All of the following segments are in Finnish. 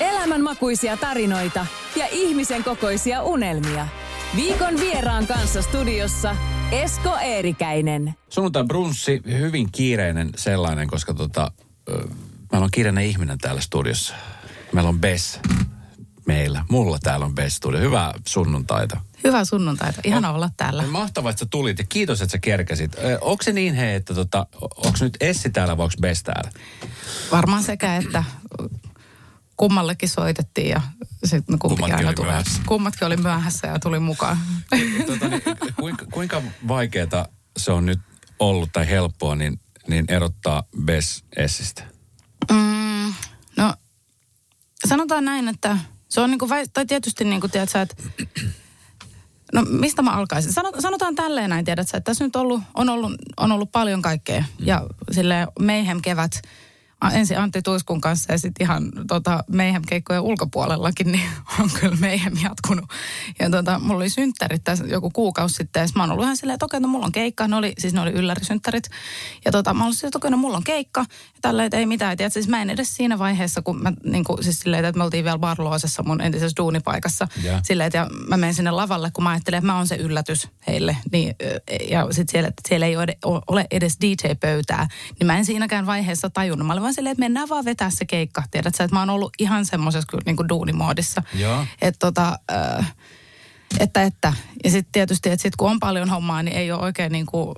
Elämänmakuisia tarinoita ja ihmisen kokoisia unelmia. Viikon vieraan kanssa studiossa Esko Eerikäinen. Sunnuntai brunssi, hyvin kiireinen sellainen, koska tota, meillä on kiireinen ihminen täällä studiossa. Meillä on Bess meillä. Mulla täällä on Bess studio. Hyvää sunnuntaita. Hyvää sunnuntaita. Ihana olla täällä. Mahtavaa, että sä tulit ja kiitos, että sä kerkäsit. Ö, Onko se niin hei, että tota, onko nyt Essi täällä vai onko Bess täällä? Varmaan sekä, että kummallekin soitettiin ja sitten kumpikin Kummatkin aina tuli. myöhässä. Kummatkin oli myöhässä ja tuli mukaan. tota, niin, kuinka, kuinka vaikeaa se on nyt ollut tai helppoa niin, niin erottaa Bess Essistä? Mm, no, sanotaan näin, että se on niinku, vai- tai tietysti niinku, tiedät sä, että No mistä mä alkaisin? Sano, sanotaan tälleen näin, tiedät sä, että tässä nyt ollut, on, ollut, on ollut paljon kaikkea. Ja sille Mayhem kevät, ensin Antti Tuiskun kanssa ja sitten ihan tota, Mayhem keikkojen ulkopuolellakin, niin on kyllä Mayhem jatkunut. Ja tota, mulla oli synttärit tässä joku kuukausi sitten ja mä oon ollut ihan silleen, että okei, no mulla on keikka. Ne oli, siis ne oli yllärisynttärit. Ja tota, mä olin silleen, että okei, no mulla on keikka. Ja että ei mitään. Tiedät, siis mä en edes siinä vaiheessa, kun mä niin kuin, siis silleen, että me oltiin vielä Barloosessa mun entisessä duunipaikassa. Ja. Silleen, että ja mä menen sinne lavalle, kun mä ajattelen, että mä oon se yllätys heille. Niin, ja sitten siellä, siellä ei ole, ole edes DJ-pöytää. Niin mä en siinäkään vaiheessa tajunnut. Mä olin vaan silleen, että mennään vaan vetää se keikka. Tiedät sä, että mä oon ollut ihan semmoisessa kyllä niin kuin duunimoodissa. Joo. Että tota, ö, että, että. Ja sitten tietysti, että sit kun on paljon hommaa, niin ei ole oikein niin kuin,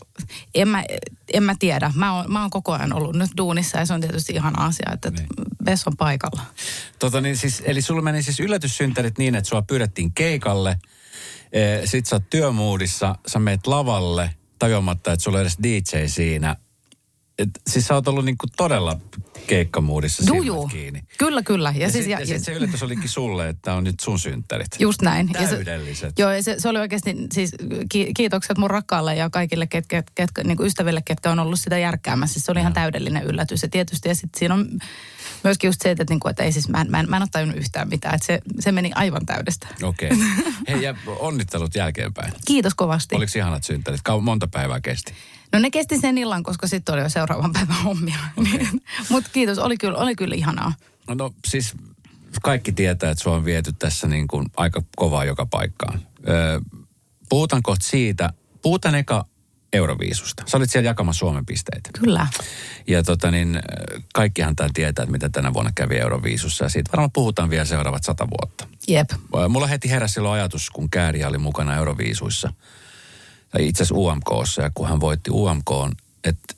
en mä, en mä tiedä. Mä oon, mä oon koko ajan ollut nyt duunissa ja se on tietysti ihan asia, että, Niin. Bess on paikalla. Tota niin, siis, eli sulla meni siis yllätyssynttärit niin, että sua pyydettiin keikalle, eh, sit sä oot työmuudissa, sä meet lavalle tajuamatta, että sulla on edes DJ siinä. Et, siis sä oot ollut niinku todella keikkamuudissa juu. kiinni. Kyllä, kyllä. Ja, Ja, siis, sit, ja, ja, sit se yllätys olikin sulle, että on nyt sun synttärit. Just näin. Ja se- Täydelliset. Joo, ja se, se oli oikeasti siis ki, kiitokset mun rakkaalle ja kaikille ketkä, ketkä, niin kuin ystäville, ketkä on ollut sitä järkkäämässä. Siis se oli ihan täydellinen yllätys. Ja tietysti, ja sitten siinä on myöskin just se, että, niin kuin, että ei siis, mä en, mä en, mä en ole tajunnut yhtään mitään. Että se, se meni aivan täydestä. Okei. Okay. Hei, ja onnittelut jälkeenpäin. Kiitos kovasti. Oliko ihanat synttärit? Kau- monta päivää kesti? No ne kesti sen illan, koska sitten oli jo seuraavan päivän hommia. Mutta kiitos, oli kyllä, oli kyllä ihanaa. No, no siis kaikki tietää, että sua on viety tässä niin kuin aika kovaa joka paikkaan. Öö, puhutaan kohta siitä, puhutaan eka Euroviisusta. Sä olit siellä jakamassa Suomen pisteitä. Kyllä. Ja tota niin, kaikkihan tää tietää, että mitä tänä vuonna kävi Euroviisussa. Ja siitä varmaan puhutaan vielä seuraavat sata vuotta. Jep. Mulla heti heräsi silloin ajatus, kun Kääriä oli mukana Euroviisuissa. Tai itse asiassa UMKssa, ja kun hän voitti UMK, että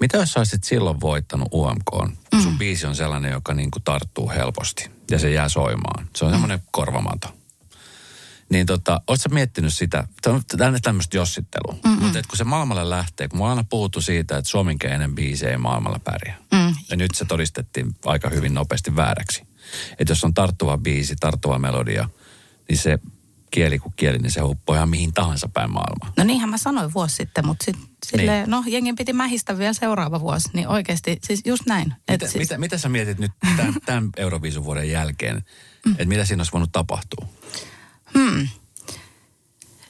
mitä jos olisit silloin voittanut UMK? Mm. Sun biisi on sellainen, joka niin kuin tarttuu helposti ja se jää soimaan. Se on semmoinen korvamato. Niin tota, ootko miettinyt sitä, tämä on tämmöistä jossittelua, mutta et kun se maailmalle lähtee, kun me on aina puhuttu siitä, että suomenkielinen biisi ei maailmalla pärjää. Mm. Ja nyt se todistettiin aika hyvin nopeasti vääräksi. Että jos on tarttuva biisi, tarttuva melodia, niin se kieli kuin kieli, niin se huppoo ihan mihin tahansa päin maailmaa. No niinhän mä sanoin vuosi sitten, mutta sitten sille, Niin. no jengin piti mähistä vielä seuraava vuosi, niin oikeasti siis just näin. Mitä, siis, mitä, mitä sä mietit nyt tämän, tämän Euroviisun vuoden jälkeen, mm. että mitä siinä olisi voinut tapahtua?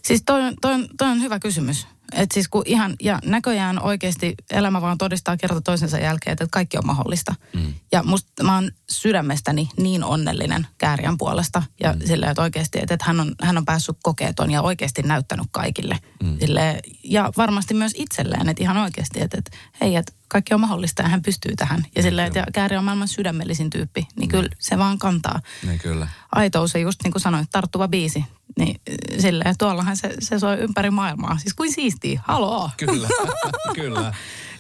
Siis toi, toi, toi on hyvä kysymys. Et siis kun ihan, ja näköjään oikeasti elämä vaan todistaa kerta toisensa jälkeen, että kaikki on mahdollista. Mm. Ja musta mä oon sydämestäni niin onnellinen Kääriän puolesta. Ja mm. silleen, että oikeasti, että, että hän, on, hän on päässyt kokeeton ja oikeasti näyttänyt kaikille. Mm. Silleen, ja varmasti myös itselleen, että ihan oikeasti, että, että hei, että kaikki on mahdollista ja hän pystyy tähän. Ja silleen, että Kääri on maailman sydämellisin tyyppi, niin kyllä se vaan kantaa Niin kyllä. aitous ja just niin kuin sanoit, tarttuva biisi. Niin äh, silleen, tuollahan se, se soi ympäri maailmaa. Siis kuin siistiä, haloo. Kyllä, kyllä.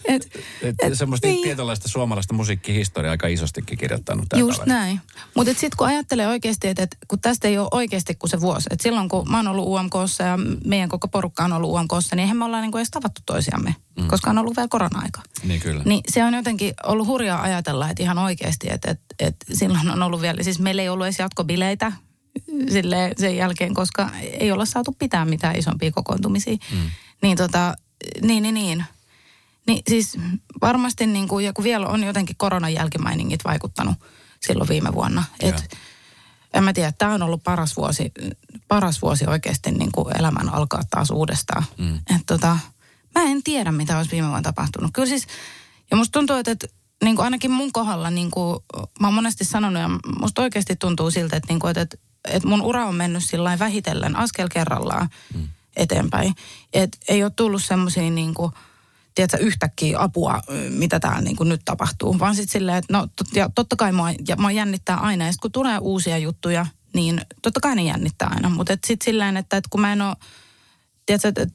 Et, Et, et semmoista niin. tietynlaista suomalaista musiikkihistoriaa aika isostikin kirjoittanut. Just kaveri. näin. Mutta sitten kun ajattelee oikeasti, että et, kun tästä ei ole oikeasti kuin se vuosi. Että silloin kun mä oon ollut UMKssa ja meidän koko porukka on ollut UMKssa, niin eihän me olla niinku edes tavattu toisiamme. Mm. Koska on ollut vielä korona-aika. Niin kyllä. Niin se on jotenkin ollut hurjaa ajatella, että ihan oikeasti, että, että, että silloin on ollut vielä, siis meillä ei ollut edes jatkobileitä sille sen jälkeen, koska ei olla saatu pitää mitään isompia kokoontumisia. Mm. Niin tota, niin, niin, niin. Niin siis varmasti niin kuin, ja kun vielä on jotenkin koronan jälkimainingit vaikuttanut silloin viime vuonna. Et, en mä tiedä, tämä on ollut paras vuosi, paras vuosi oikeasti niin kuin elämän alkaa taas uudestaan. Mm. Et tota, mä en tiedä, mitä olisi viime vuonna tapahtunut. Kyllä siis, ja musta tuntuu, että, että niin kuin ainakin mun kohdalla, niin kuin mä oon monesti sanonut, ja musta oikeasti tuntuu siltä, että, niin kuin, että, että mun ura on mennyt sillä vähitellen askel kerrallaan mm. eteenpäin. Että ei ole tullut semmoisia niin kuin, tiedätkö, yhtäkkiä apua, mitä täällä niin kuin nyt tapahtuu. Vaan sitten silleen, että no tot, ja totta kai mua, ja mua jännittää aina. Ja sitten kun tulee uusia juttuja, niin totta kai ne jännittää aina. Mutta sitten silleen, että, että kun mä en ole, tiedätkö, että,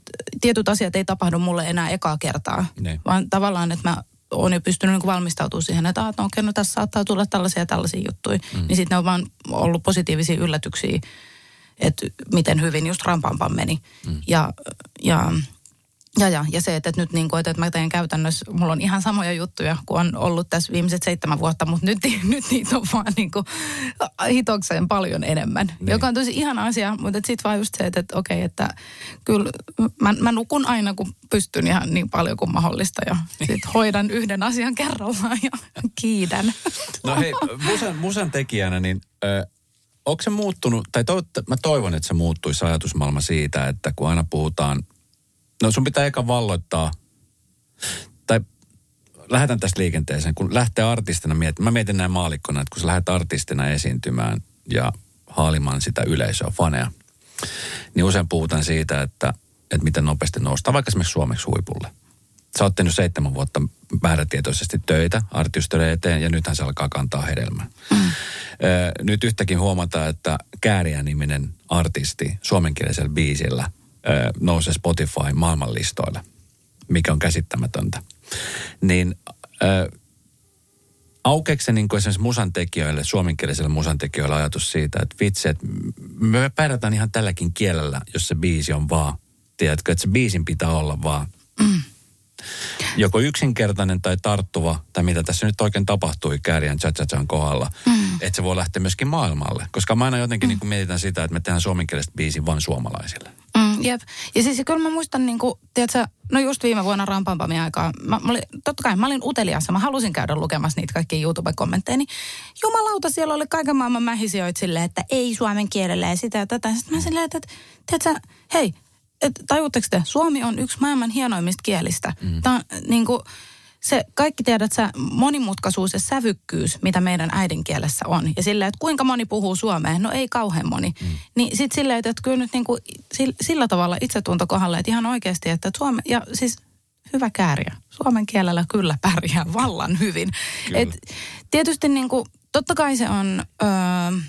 tietyt asiat ei tapahdu mulle enää ekaa kertaa. Ne. Vaan tavallaan, että mä on jo pystynyt niin valmistautumaan siihen, että no, okei, no tässä saattaa tulla tällaisia ja tällaisia juttuja. Mm. Niin sitten ne on vaan ollut positiivisia yllätyksiä, että miten hyvin just rampaampan meni. Mm. Ja, ja ja, ja, ja se, että, että nyt niin kuin, että, että mä teen käytännössä, mulla on ihan samoja juttuja kuin on ollut tässä viimeiset seitsemän vuotta, mutta nyt, nyt niitä on vaan niin kuin hitokseen paljon enemmän. Niin. Joka on tosi ihan asia, mutta sitten vaan just se, että, että okei, että kyllä mä, mä nukun aina kun pystyn ihan niin paljon kuin mahdollista ja sitten hoidan yhden asian kerrallaan ja kiitän. No hei, musen, musen tekijänä, niin ö, onko se muuttunut, tai toivot, mä toivon, että se muuttuisi ajatusmaailma siitä, että kun aina puhutaan No sun pitää eka valloittaa, tai lähetän tästä liikenteeseen, kun lähtee artistina miettimään, mä mietin näin maalikkona, että kun sä lähdet artistina esiintymään ja haalimaan sitä yleisöä, faneja, niin usein puhutaan siitä, että, että miten nopeasti noustaan vaikka esimerkiksi suomeksi huipulle. Sä oot tehnyt seitsemän vuotta määrätietoisesti töitä artistoiden eteen ja nythän se alkaa kantaa hedelmää. Mm. Nyt yhtäkin huomataan, että Kääriä-niminen artisti suomenkielisellä biisillä – nousee Spotify maailmanlistoille, mikä on käsittämätöntä. Niin aukeeko se niin kuin esimerkiksi musan tekijöille, suomenkielisille musan tekijöille ajatus siitä, että vitsi, että me pärjätään ihan tälläkin kielellä, jos se biisi on vaan, tiedätkö, että se biisin pitää olla vaan mm. joko yksinkertainen tai tarttuva, tai mitä tässä nyt oikein tapahtui Kääriän cha kohdalla, mm. että se voi lähteä myöskin maailmalle. Koska mä aina jotenkin mm. niin kuin mietitään sitä, että me tehdään suomenkielistä biisin vain suomalaisille. Mm, jep. Ja siis kyllä mä muistan, niin kuin, tiedätkö, no just viime vuonna Rampampamin aikaa, mä, mä olin, totta kai mä olin uteliassa, mä halusin käydä lukemassa niitä kaikkia YouTube-kommentteja, niin jumalauta, siellä oli kaiken maailman mähisioit silleen, että ei suomen kielellä ja sitä ja tätä. Sitten mä silleen, että, että tiedätkö, hei, et, tajuutteko te, Suomi on yksi maailman hienoimmista kielistä. Mm. Tämä on niin kuin, se kaikki tiedät sä monimutkaisuus ja sävykkyys, mitä meidän äidinkielessä on. Ja silleen, että kuinka moni puhuu suomea, no ei kauhean moni. Mm. Niin sitten silleen, että kyllä nyt niinku, sillä, sillä tavalla itsetunto kohdalle, että ihan oikeasti, että suome, ja siis hyvä kääriä. Suomen kielellä kyllä pärjää vallan hyvin. Et, tietysti niinku, totta kai se on... Öö,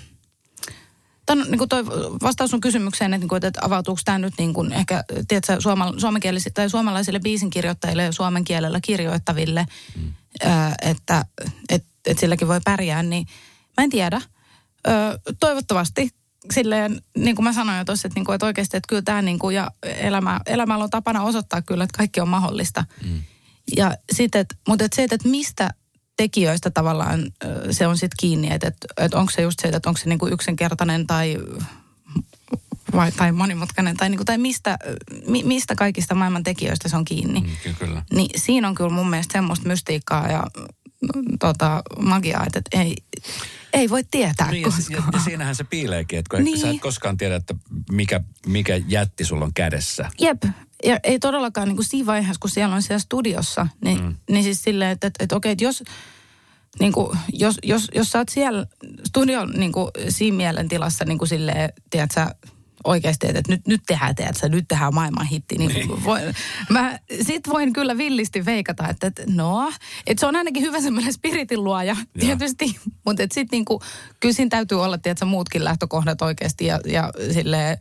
Tämä on niin kuin toi vastaus sun kysymykseen, että, niin kuin, että avautuuko tämä nyt niin kuin ehkä tiedätkö, suoma, suomenkielisille tai suomalaisille biisinkirjoittajille ja suomen kielellä kirjoittaville, mm. ää, että et, et silläkin voi pärjää, niin mä en tiedä. Ö, toivottavasti silleen, niin kuin mä sanoin jo tuossa, että, niin kuin, että oikeasti, että kyllä tämä niin kuin, ja elämä, elämällä on tapana osoittaa kyllä, että kaikki on mahdollista. Mm. Ja sitten, mutta että se, että mistä tekijöistä tavallaan se on sitten kiinni, että, että, että onko se just se, että onko se niinku yksinkertainen tai vai, tai monimutkainen, tai, niinku, tai mistä, mi, mistä kaikista maailman tekijöistä se on kiinni. Mm, kyllä. Niin siinä on kyllä mun mielestä semmoista mystiikkaa ja tota, magiaa, että, että ei, ei voi tietää niin, koskaan. Ja, ja siinähän se piileekin, että kun niin. sä et koskaan tiedä, että mikä, mikä jätti sulla on kädessä. Jep, ja ei todellakaan niin kuin siinä vaiheessa, kun siellä on siellä studiossa, niin, mm. niin siis silleen, että, että, että okei, että jos, niin kuin, jos, jos, jos sä oot siellä studion niin kuin, siinä mielentilassa niin kuin silleen, tiedätkö, oikeasti, että nyt, nyt tehdään, tiedätkö, nyt tehdään maailman hitti. Niin niin. Voi, mä sit voin kyllä villisti veikata, että, että no, että se on ainakin hyvä semmoinen spiritin luoja tietysti, mutta sitten niinku, kyllä siinä täytyy olla, tiedätkö, muutkin lähtökohdat oikeasti ja, ja silleen,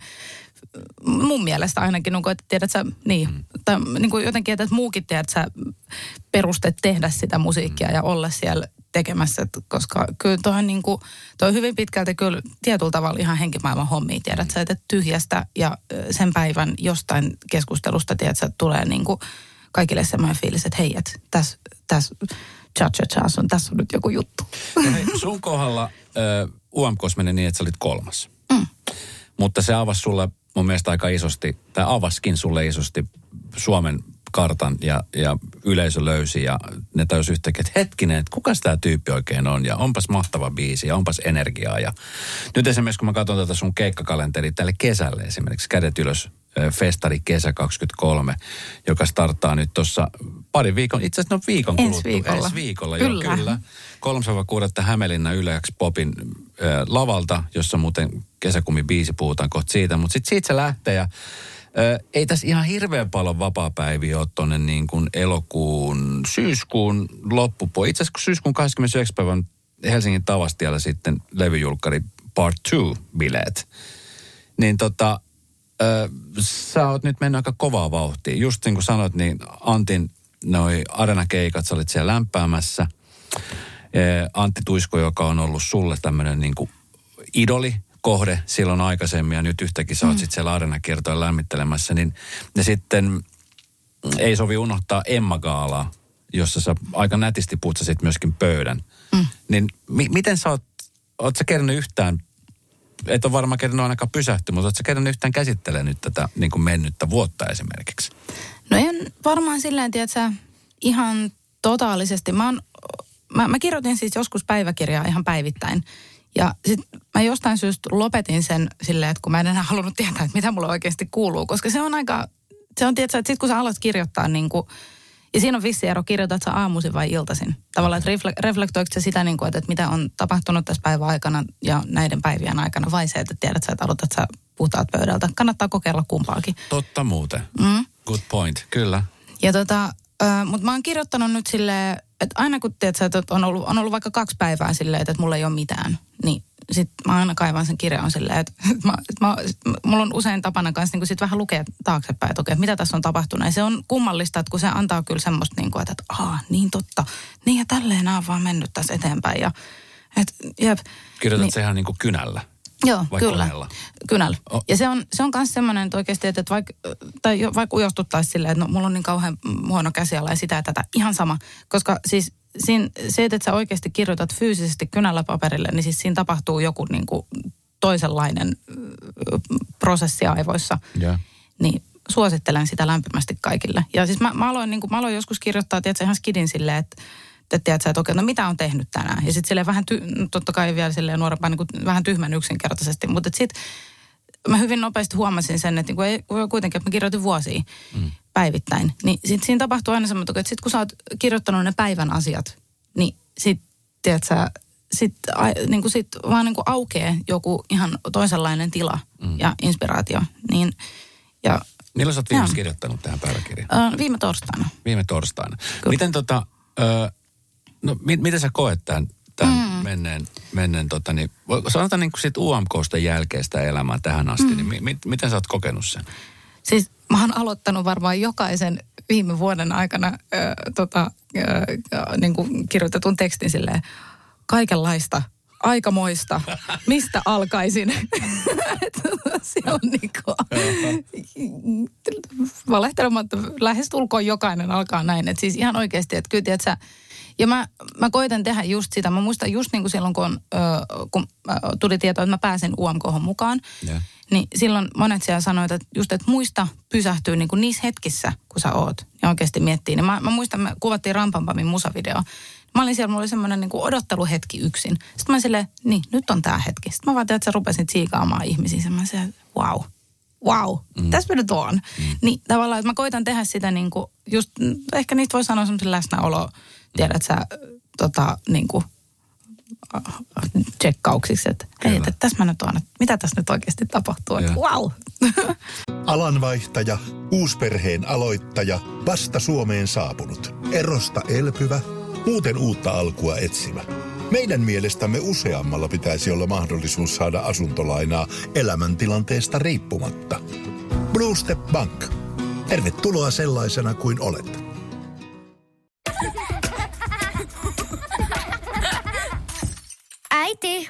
mun mielestä ainakin, niin kuin, että tiedät sä, niin, mm. tai niin kuin jotenkin, että muukin tiedät sä perusteet tehdä sitä musiikkia ja olla siellä tekemässä, että koska kyllä toi on, niin kuin, toi on hyvin pitkälti kyllä tietyllä tavalla ihan henkimaailman hommia, tiedät sä, että tyhjästä ja sen päivän jostain keskustelusta, tiedät sä, tulee niin kuin kaikille semmoinen fiilis, että hei, että tässä täs, cha cha cha on, tässä on nyt joku juttu. No hei, sun kohdalla äh, UMKs meni niin, että sä olit kolmas. Mm. Mutta se avasi sulle mun mielestä aika isosti, tai avaskin sulle isosti Suomen kartan ja, ja yleisö löysi ja ne täysi yhtäkkiä, että hetkinen, että kuka tämä tyyppi oikein on ja onpas mahtava biisi ja onpas energiaa. Ja nyt esimerkiksi kun mä katson tätä sun keikkakalenteri tälle kesälle esimerkiksi, kädet ylös, Festari kesä 23, joka starttaa nyt tuossa pari viikon, itse asiassa no viikon kuluttua. Ensi viikolla. Ensi viikolla, kyllä. Joo, kyllä. 3.6. Hämeenlinna Yleäks Popin äh, lavalta, jossa muuten kesäkumi biisi puhutaan kohta siitä, mutta sitten siitä se lähtee ja ei tässä ihan hirveän paljon vapaa-päiviä ole tuonne niin kuin elokuun, syyskuun loppupuolella. Itse asiassa syyskuun 29. päivän Helsingin Tavastialla sitten levyjulkkari Part 2-bileet. Niin tota, ö, sä oot nyt mennyt aika kovaa vauhtia. Just niin kuin sanoit, niin Antin noi arenakeikat, sä olit siellä lämpäämässä. Antti Tuisko, joka on ollut sulle tämmöinen niin kuin idoli, kohde silloin aikaisemmin ja nyt yhtäkkiä sä oot mm. sitten siellä arenakiertoilla lämmittelemässä, niin ja sitten ei sovi unohtaa Emma Gaalaa, jossa sä aika nätisti putsasit myöskin pöydän. Mm. Niin mi- miten sä oot, oot sä kerännyt yhtään et ole varmaan kerran ainakaan pysähty, mutta oletko kerran yhtään käsittelee nyt tätä niin kuin mennyttä vuotta esimerkiksi? No en varmaan silleen, tiedätkö, ihan totaalisesti. Mä, on, mä, mä kirjoitin siis joskus päiväkirjaa ihan päivittäin. Ja sitten mä jostain syystä lopetin sen silleen, että kun mä en enää halunnut tietää, että mitä mulle oikeasti kuuluu. Koska se on aika, se on tietysti, että sitten kun sä alat kirjoittaa niin kuin, ja siinä on vissi ero, kirjoitat sä aamuisin vai iltaisin. Tavallaan, että refle- reflektoiko se sitä, niin kuin, että, että mitä on tapahtunut tässä päivän aikana ja näiden päivien aikana, vai se, että tiedät sä, että aloitat sä puhtaat pöydältä. Kannattaa kokeilla kumpaakin. Totta muuten. Mm. Good point, kyllä. Ja tota, mutta mä oon kirjoittanut nyt silleen, että aina kun tiedät, että on ollut, on ollut vaikka kaksi päivää silleen, että, että mulla ei ole mitään, niin sit mä aina kaivan sen kirjan silleen, että, että, mä, että mä, mulla on usein tapana kanssa niin sit vähän lukea taaksepäin, että, okei, että mitä tässä on tapahtunut. Ja se on kummallista, että kun se antaa kyllä semmoista, niin kuin, että, että aah, niin totta, niin ja tälleen nämä on vaan mennyt tässä eteenpäin. Ja, et, jep, Kirjoitat niin, se ihan niin kuin kynällä. Joo, Vai kyllä. Koneella? Kynällä. Oh. Ja se on, se on myös semmoinen, että oikeasti, että vaikka, tai vaikka ujostuttaisiin silleen, että no, mulla on niin kauhean huono käsiala ja sitä ja tätä, ihan sama. Koska siis siinä, se, että sä oikeasti kirjoitat fyysisesti kynällä paperille, niin siis siinä tapahtuu joku niin kuin toisenlainen prosessi aivoissa. Yeah. Niin suosittelen sitä lämpimästi kaikille. Ja siis mä, mä, aloin, niin kuin, mä aloin joskus kirjoittaa, tiedätkö, ihan skidin silleen, että että tiedät että okei, no mitä on tehnyt tänään. Ja sitten silleen vähän, ty, no totta kai vielä silleen nuorempaan, niin kuin vähän tyhmän yksinkertaisesti. Mutta sitten mä hyvin nopeasti huomasin sen, että niin kuin ei, kuitenkin, että mä kirjoitin vuosia mm. Päivittäin. Niin sitten siinä tapahtuu aina semmoinen, että sitten kun sä oot kirjoittanut ne päivän asiat, niin sitten, tiedätkö sitten niin kuin sit vaan niin kuin aukeaa joku ihan toisenlainen tila mm. ja inspiraatio. Niin, ja, Milloin sä oot viimeksi kirjoittanut tähän päiväkirjaan? Äh, viime torstaina. Viime torstaina. Kyllä. Miten tota, äh, no mit, miten sä koet tämän, tämän mm. menneen, menneen tota, niin, sanotaan niin kuin siitä UMKsta jälkeistä elämää tähän asti, mm. niin mi, miten sä oot kokenut sen? Siis mä oon aloittanut varmaan jokaisen viime vuoden aikana äh, tota, äh, niin kuin kirjoitetun tekstin silleen, kaikenlaista aikamoista, mistä alkaisin. se on niinku, valehtelematta lähestulkoon jokainen alkaa näin. Et siis ihan oikeasti, että kyllä tiedät sä, ja mä, mä koitan tehdä just sitä. Mä muistan just niin kuin silloin, kun, on, ö, kun tuli tieto, että mä pääsen UMK mukaan. Yeah. Niin silloin monet siellä sanoivat, että just, että muista pysähtyä niin kuin niissä hetkissä, kun sä oot. Ja oikeasti miettii. Niin mä, mä muistan, me kuvattiin Rampampamin musavideo. Mä olin siellä, mulla oli semmoinen niin odotteluhetki yksin. Sitten mä silleen, niin, nyt on tämä hetki. Sitten mä vaan että sä rupesin tsiikaamaan ihmisiä. Sitten mä silleen, wow, wow, mm. tässä me nyt on. Mm. Niin tavallaan, että mä koitan tehdä sitä niin kuin, just, ehkä niistä voi sanoa semmoisen läsnäolo, tiedät sä, tota, niin kuin, tsekkauksiksi, että hei, että tässä mä nyt on, että mitä tässä nyt oikeasti tapahtuu. Että, wow. Alanvaihtaja, uusperheen aloittaja, vasta Suomeen saapunut, erosta elpyvä, muuten uutta alkua etsimä. Meidän mielestämme useammalla pitäisi olla mahdollisuus saada asuntolainaa elämäntilanteesta riippumatta. Blue Step Bank. Tervetuloa sellaisena kuin olet.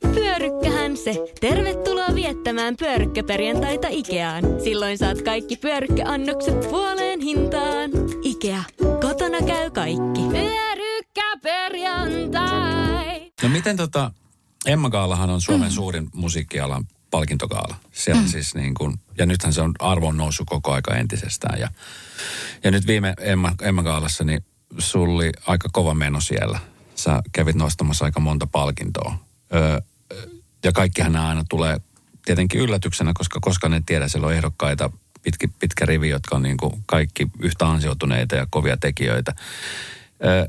Pyörykkähän se! Tervetuloa viettämään pyörykkäperjantaita Ikeaan. Silloin saat kaikki pyörykkäannokset puoleen hintaan. Ikea. Kotona käy kaikki. Pyörykkäperjantai! No miten tota, Emma Gaalahan on Suomen mm. suurin musiikkialan palkintogaala. Siellä mm. siis niin kuin, ja nythän se on arvon noussut koko aika entisestään. Ja, ja nyt viime Emma, Emma Gaalassa, niin sulla oli aika kova meno siellä. Sä kävit nostamassa aika monta palkintoa. Ja kaikkihan nämä aina tulee tietenkin yllätyksenä, koska koska ne tiedä, siellä on ehdokkaita pitkä, pitkä rivi, jotka on niin kuin kaikki yhtä ansioituneita ja kovia tekijöitä. Öö,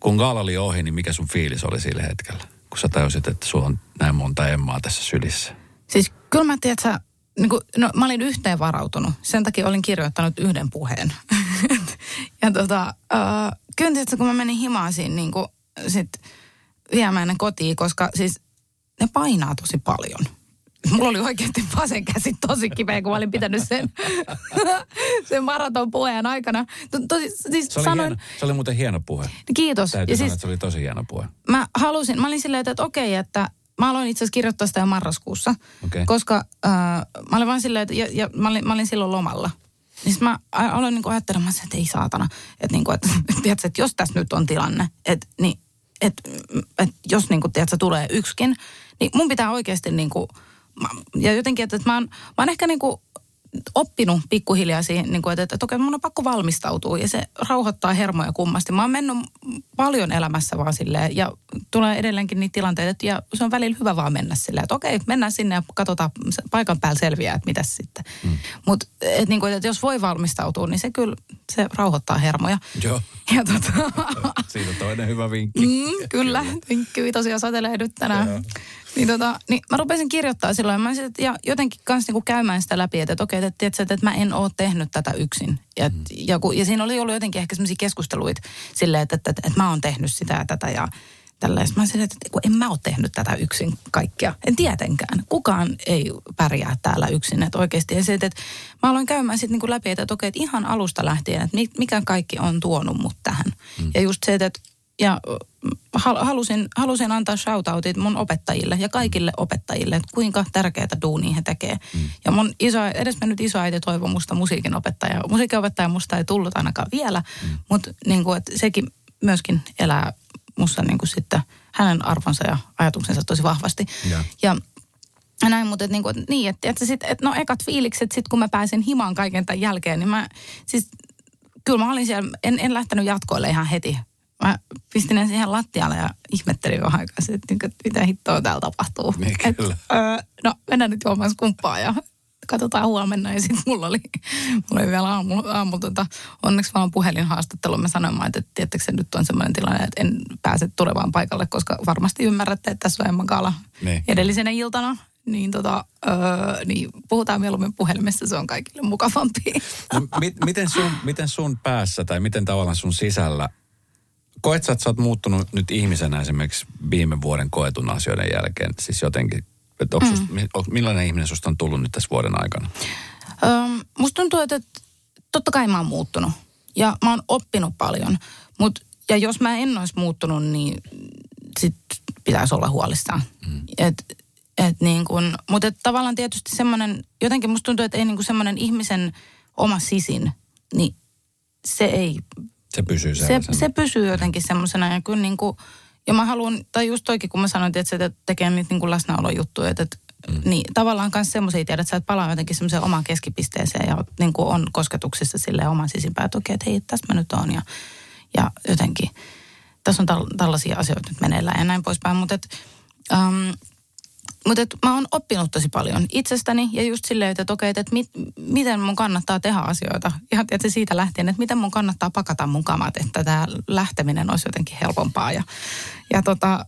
kun gaala oli ohi, niin mikä sun fiilis oli sillä hetkellä? Kun sä tajusit, että sulla on näin monta Emmaa tässä sylissä. Siis kyllä mä tiedän, että sä, niin kuin, no, mä olin yhteen varautunut. Sen takia olin kirjoittanut yhden puheen. ja tota, äh, kyllä tietysti, kun mä menin himaan siinä niin kuin, sit viemään ne kotiin, koska siis ne painaa tosi paljon. Mulla oli oikeasti vasen käsi tosi kipeä, kun mä olin pitänyt sen, sen maraton puheen aikana. Tosi, siis se, oli sanoin, hieno, se oli muuten hieno puhe. Kiitos. Täytyy ja sanoa, siis, että se oli tosi hieno puhe. mä halusin, mä olin silleen, että, että okei, että mä aloin itse asiassa kirjoittaa sitä jo marraskuussa, Okei. koska äh, mä olin vaan silleen, että ja, ja mä, olin, mä olin silloin lomalla. Niin mä aloin niinku ajattelemaan, että ei saatana, että, niinku, että, tiedätkö, että jos tässä nyt on tilanne, että, niin, että, että jos niinku, tiedätkö, tulee yksikin, niin mun pitää oikeasti niinku, mä- ja jotenkin, että, että mä, oon, mä oon ehkä niinku oppinut pikkuhiljaa siihen, niin kuin, että, että, okei, mun on pakko valmistautua ja se rauhoittaa hermoja kummasti. Mä oon mennyt paljon elämässä vaan silleen ja tulee edelleenkin niitä tilanteita, että ja se on välillä hyvä vaan mennä silleen, että okei, mennään sinne ja katsotaan paikan päällä selviää, että mitäs sitten. Mm. Mutta et, niin kuin, että jos voi valmistautua, niin se kyllä, se rauhoittaa hermoja. Joo. Ja tota, Siitä toinen hyvä vinkki. Mm, kyllä, vinkki tosiaan satelee nyt tänään. Niin, tota, niin mä rupesin kirjoittaa silloin mä sit, ja jotenkin kanssa niinku käymään sitä läpi, että, että okei, että, että, että, että mä en ole tehnyt tätä yksin. Ja, mm. ja, kun, ja siinä oli ollut jotenkin ehkä sellaisia keskusteluita silleen, että, että, että, että mä oon tehnyt sitä ja tätä ja sit Mä silleen, että kun en mä ole tehnyt tätä yksin kaikkea. En tietenkään. Kukaan ei pärjää täällä yksin. Että oikeasti. Ja se, että, mä aloin käymään sitten niinku läpi, että, että okei, että ihan alusta lähtien, että mi- mikä kaikki on tuonut mut tähän. Mm. Ja just se, että ja hal- halusin, halusin antaa shoutoutit mun opettajille ja kaikille opettajille, että kuinka tärkeää duunia he tekee. Mm. Ja mun iso, edesmennyt isoäiti toivoi musta musiikinopettaja. Musiikinopettaja musta ei tullut ainakaan vielä, mm. mutta niin kuin, että sekin myöskin elää musta niin kuin sitten hänen arvonsa ja ajatuksensa tosi vahvasti. Ja. ja näin, mutta et niinku, et niin, että et, sit, et no ekat fiilikset sit kun mä pääsin himaan kaiken tämän jälkeen, niin mä siis, kyllä mä olin siellä, en, en lähtenyt jatkoille ihan heti. Mä pistin ne siihen lattialle ja ihmettelin vähän aikaa, että, niinku, että mitä hittoa täällä tapahtuu. Niin, Et, kyllä. öö, no mennään nyt juomaan skumppaa ja katsotaan huomenna. Ja sitten mulla oli, mulla oli vielä aamu, aamu tota, onneksi vaan puhelinhaastattelu. Mä sanoin, että tiettäkö se nyt on sellainen tilanne, että en pääse tulevaan paikalle, koska varmasti ymmärrätte, että tässä on Emma Gala Niin. edellisenä iltana. Niin, tota, öö, niin puhutaan mieluummin puhelimessa, se on kaikille mukavampi. No, mit, miten, sun, miten sun päässä tai miten tavallaan sun sisällä, koet sä, että sä oot muuttunut nyt ihmisenä esimerkiksi viime vuoden koetun asioiden jälkeen, siis jotenkin, että onko susta, millainen ihminen susta on tullut nyt tässä vuoden aikana? Öm, musta tuntuu, että että totta kai mä oon muuttunut. Ja mä oon oppinut paljon. Mut, ja jos mä en olisi muuttunut, niin sit pitäisi olla huolissaan. Mm. Et, et niin kun, mutta et tavallaan tietysti semmoinen, jotenkin musta tuntuu, että ei niin semmoinen ihmisen oma sisin, niin se ei Se pysyy se, se pysyy jotenkin semmoisena. Ja kyllä niin kuin, ja mä haluan, tai just toikin, kun mä sanoin, että se tekee niitä niin kuin läsnäolojuttuja, että, mm. niin tavallaan myös semmoisia tiedät, että sä et palaa jotenkin semmoiseen omaan keskipisteeseen ja niin kuin on kosketuksissa sille oman sisimpään, että okei, että hei, tässä mä nyt oon ja, ja jotenkin tässä on tal- tällaisia asioita nyt meneillään ja näin poispäin, mutta et, um, Mutta mä oon oppinut tosi paljon itsestäni ja just silleen, että okei, että mit, miten mun kannattaa tehdä asioita. Ihan tietysti siitä lähtien, että miten mun kannattaa pakata mun kamat, että tämä lähteminen olisi jotenkin helpompaa. Ja, ja tota,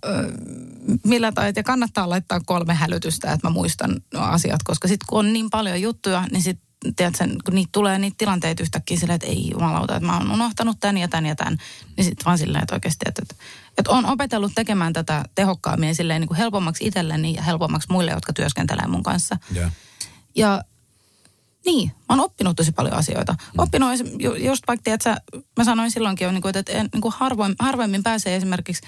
millä tai, ja kannattaa laittaa kolme hälytystä, että mä muistan asiat, koska sitten kun on niin paljon juttuja, niin sitten tiedätkö, kun niitä tulee niitä tilanteita yhtäkkiä silleen, että ei jumalauta, että mä oon unohtanut tämän ja tämän ja tämän. Niin sitten vaan silleen, että oikeasti, että, että, että on opetellut tekemään tätä tehokkaammin ja silleen niin kuin helpommaksi itselleni ja helpommaksi muille, jotka työskentelee mun kanssa. Yeah. Ja niin, mä oon oppinut tosi paljon asioita. Mm. Oppinut just vaikka, tiedätkö, mä sanoin silloinkin jo, niin kuin, että en, niin kuin harvoin, harvemmin pääsee esimerkiksi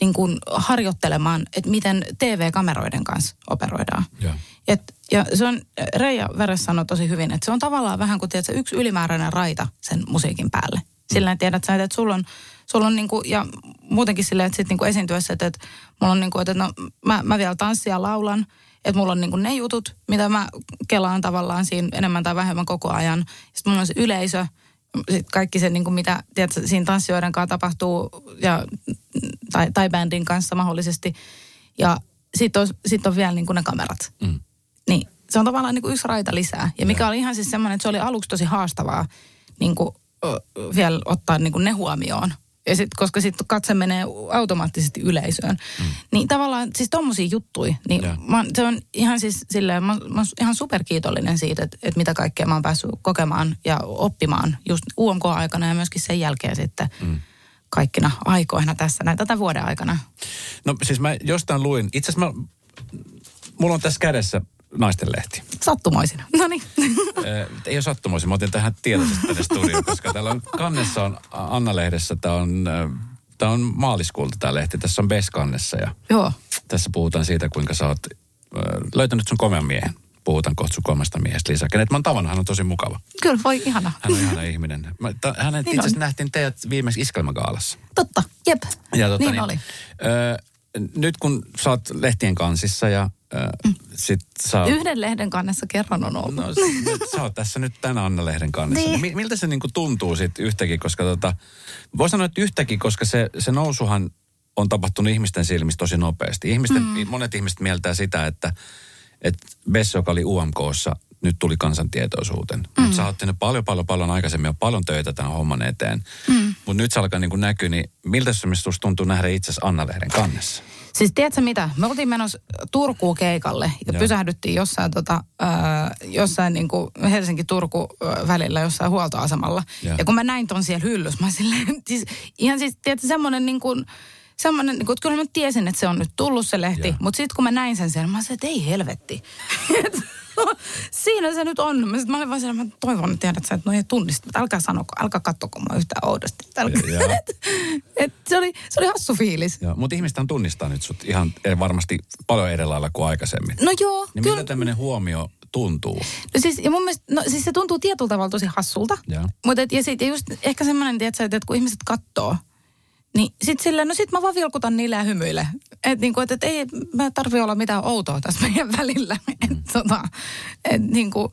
niin kuin harjoittelemaan, että miten TV-kameroiden kanssa operoidaan. Joo. Et, ja se on, Reija Veres sanoi tosi hyvin, että se on tavallaan vähän kuin tiedätkö, yksi ylimääräinen raita sen musiikin päälle. Sillä tiedät sä, että sulla on, sulla on niinku, ja muutenkin silleen, että sit niinku esiintyessä, että, että mulla on niinku, että no, mä, mä vielä tanssia laulan, että mulla on niinku ne jutut, mitä mä kelaan tavallaan siinä enemmän tai vähemmän koko ajan. Sitten mulla on se yleisö, sit kaikki se, niinku, mitä tiedätkö, siinä tanssijoiden kanssa tapahtuu, ja, tai, tai bändin kanssa mahdollisesti. Ja sitten on, sit on vielä niinku ne kamerat. Mm. Niin se on tavallaan niin kuin yksi raita lisää. Ja mikä oli ihan siis semmoinen, että se oli aluksi tosi haastavaa niin kuin, ö, vielä ottaa niin kuin ne huomioon. Ja sit, koska sitten katse menee automaattisesti yleisöön. Mm. Niin tavallaan siis tommosia juttuja. Niin mä, se on ihan siis silleen, mä, mä ihan superkiitollinen siitä, että, että mitä kaikkea mä oon päässyt kokemaan ja oppimaan just UMK-aikana ja myöskin sen jälkeen sitten mm. kaikkina aikoina tässä, näin tätä vuoden aikana. No siis mä jostain luin, itse asiassa mä, mulla on tässä kädessä naistenlehti. Sattumoisin. No niin. Ei ole sattumoisin, mä otin tähän tietoisesti tänne studioon, koska täällä on kannessa on Anna-lehdessä, tämä on, tää on maaliskuulta tämä lehti, tässä on Bes-kannessa ja Joo. tässä puhutaan siitä, kuinka sä oot löytänyt sun komean miehen. Puhutaan kohta sun kolmesta miehestä lisää. Kenet mä oon tavannut, hän on tosi mukava. Kyllä, voi ihana. Hän on ihana ihminen. Mä, hänet Niin itse asiassa nähtiin teidät viimeksi iskelmägaalassa. Totta, jep. Ja tota, niin, oli. Ö, nyt kun sä oot lehtien kansissa ja sit sä oot... Yhden lehden kannessa kerran on ollut. No, sä oot tässä nyt tänä Anna-lehden kannessa. Niin. Niin. Miltä se niinku tuntuu sitten yhtäkin, koska tota, voi sanoa, että yhtäkin, koska se, se nousuhan on tapahtunut ihmisten silmissä tosi nopeasti. Ihmisten, mm. Monet ihmiset mieltää sitä, että, että Bess, joka oli UMKssa, nyt tuli kansantietoisuuteen. Mm. Nyt sä oot tehnyt paljon, paljon, paljon aikaisemmin ja paljon töitä tämän homman eteen. Mm. Mutta nyt se alkaa niinku näkyä, niin miltä se tuntuu nähdä itse asiassa Anna-lehden kannessa? Siis tiedätkö mitä? Me oltiin menossa Turkuun keikalle ja Joo. pysähdyttiin jossain, tota, äh, jossain niin kuin Helsinki-Turku välillä jossain huoltoasemalla. Joo. Ja kun mä näin ton siellä hyllyssä, mä silleen, siis, ihan siis tiedätkö semmoinen niin kuin, semmoinen, niin että kyllä mä tiesin, että se on nyt tullut se lehti, Joo. mutta sitten kun mä näin sen siellä, mä sanoin, että ei helvetti. Siinä se nyt on. Mä, sit, mä olin vaan siellä, mä toivon, tiedät sä, että no ei tunnista. Älkää sanoko, älkää kattoko mua yhtään oudosti. Älkää. Et, et, se, oli, se oli hassu fiilis. Mutta ihmistä tunnistaa nyt sut ihan eh, varmasti paljon eri lailla kuin aikaisemmin. No joo, Niin kyllä. miltä tämmöinen huomio tuntuu? No siis, ja mun mielestä, no siis se tuntuu tietyllä tavalla tosi hassulta. Joo. Mutta ja sitten just ehkä semmoinen, että kun ihmiset kattoo, niin sit silleen, no sit mä vaan vilkutan niille ja hymyille. Että niinku, et, et ei mä tarvi olla mitään outoa tässä meidän välillä. Et, tota, et niinku,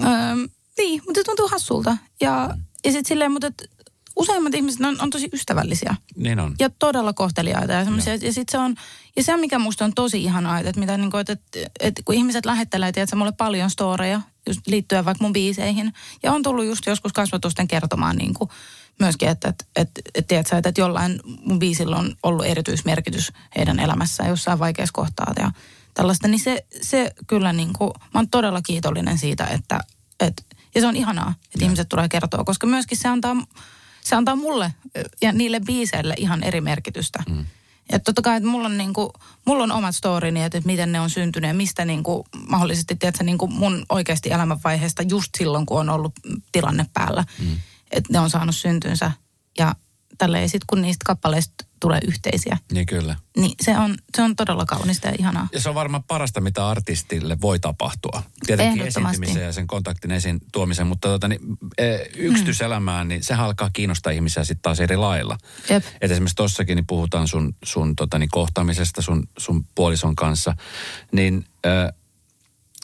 ähm, niin, mutta se tuntuu hassulta. Ja, ja sitten silleen, mutta et, useimmat ihmiset on, on tosi ystävällisiä Niin on. ja todella kohteliaita ja semmoisia. Ja sit se on, ja se mikä musta on tosi ihanaa, että, mitä niin kuin, että, että kun ihmiset lähettelee, tiedätkö, mulle paljon storeja, just liittyen vaikka mun biiseihin. Ja on tullut just joskus kasvatusten kertomaan niin kuin, myöskin, että, että, että, että, tiedätkö, että, että jollain mun biisillä on ollut erityismerkitys heidän elämässään jossain vaikeassa kohtaa ja tällaista. Niin se, se kyllä niin kuin, mä oon todella kiitollinen siitä, että, että ja se on ihanaa, että ihmiset tulee kertoa, koska myöskin se antaa, se antaa mulle ja niille biiseille ihan eri merkitystä. Mm. Että totta kai, että mulla on, niinku, mulla on omat storini, että, että miten ne on syntynyt ja mistä niinku, mahdollisesti, tiedätkö, niinku mun oikeasti elämänvaiheesta just silloin, kun on ollut tilanne päällä. Mm. Että ne on saanut syntynsä ja tälleen sitten kun niistä kappaleista tulee yhteisiä, Niin kyllä. niin se on, se on todella kaunista ja ihanaa. Ja se on varmaan parasta, mitä artistille voi tapahtua. Tietenkin esiintymisen ja sen kontaktin esiin tuomisen, mutta tota, niin, eh, yksityiselämään, niin sehän alkaa kiinnostaa ihmisiä sitten taas eri lailla. Jep. Et esimerkiksi tossakin niin puhutaan sun, sun tota, niin kohtaamisesta sun, sun puolison kanssa, niin äh,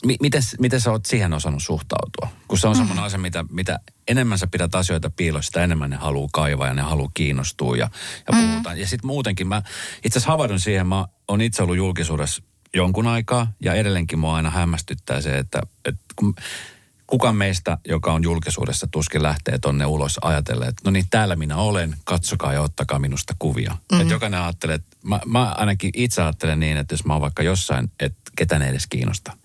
mi- miten, miten sä oot siihen osannut suhtautua? Kun se on semmoinen asia, mitä, mitä enemmän sä pidät asioita piilossa, sitä enemmän ne haluaa kaivaa ja ne haluaa kiinnostua ja, ja puhutaan. Ja sitten muutenkin mä itse asiassa havahdun siihen, mä oon itse ollut julkisuudessa jonkun aikaa ja edelleenkin mua aina hämmästyttää se, että, että kun kukaan meistä, joka on julkisuudessa, tuskin lähtee tonne ulos ajatellen, että no niin, täällä minä olen, katsokaa ja ottakaa minusta kuvia. Mm-hmm. Että jokainen ajattelee, että mä, mä ainakin itse ajattelen niin, että jos mä oon vaikka jossain, että ketään ei edes kiinnosta.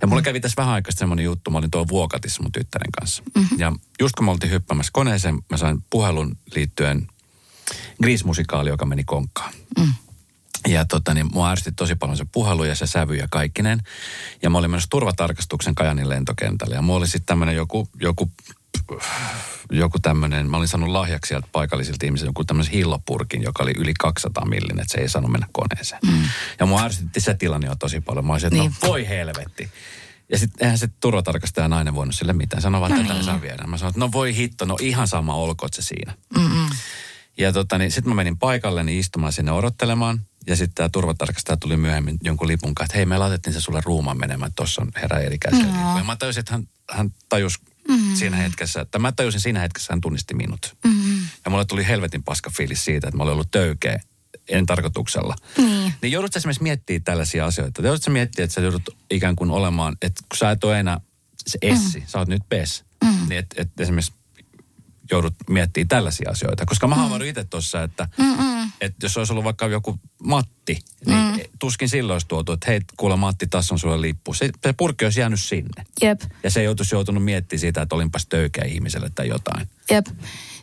Ja mulla kävi tässä vähän aikaa semmoinen juttu, mä olin tuo Vuokatissa mun tyttären kanssa. Mm-hmm. Ja just kun mä oltiin hyppäämässä koneeseen, mä sain puhelun liittyen Grease-musikaali, joka meni konkkaan. Mm. Ja tota, niin mua ärsytti tosi paljon se puhelu ja se sävy ja kaikkinen. Ja mä olin menossa turvatarkastuksen Kajanin lentokentälle. Ja mulla oli sitten tämmöinen joku, joku, joku tämmöinen, mä olin saanut lahjaksi sieltä paikallisilta ihmisiltä joku tämmöisen hillopurkin, joka oli yli 200 millinen, että se ei saanut mennä koneeseen. Mm. Ja mua ärsytti se tilanne jo tosi paljon. Mä olisin, että no niin. no voi helvetti. Ja sitten eihän se turvatarkastaja nainen voinut sille mitään. Sanoi vaan, että no tätä niin. saa viedä. Mä sanoin, että no voi hitto, no ihan sama olkoot se siinä. Mm-mm. Ja tota, niin sitten mä menin paikalle niin istumaan sinne odottelemaan. Ja sitten tämä turvatarkastaja tuli myöhemmin jonkun lipun kanssa, että hei me laitettiin se sulle ruumaan menemään, tuossa on herra eri no. Ja mä tajusin, että hän, hän tajusi mm-hmm. siinä hetkessä, että mä tajusin siinä hetkessä, hän tunnisti minut. Mm-hmm. Ja mulle tuli helvetin paska fiilis siitä, että mä olin ollut töykeä en tarkoituksella. Mm. Niin joudut esimerkiksi miettimään tällaisia asioita. Joudut sä miettiä, että sä joudut ikään kuin olemaan, että kun sä et ole enää se essi, mm. sä oot nyt pes. Mm. Niin että et esimerkiksi joudut miettimään tällaisia asioita. Koska mä mm. itse tuossa, että, että jos olisi ollut vaikka joku Matti, niin mm. tuskin silloin olisi tuotu, että hei, kuule Matti, tässä on sulle lippu. Se, se purkki olisi jäänyt sinne. Jep. Ja se joutuisi joutunut miettimään siitä, että olinpas töykeä ihmiselle tai jotain. Jep.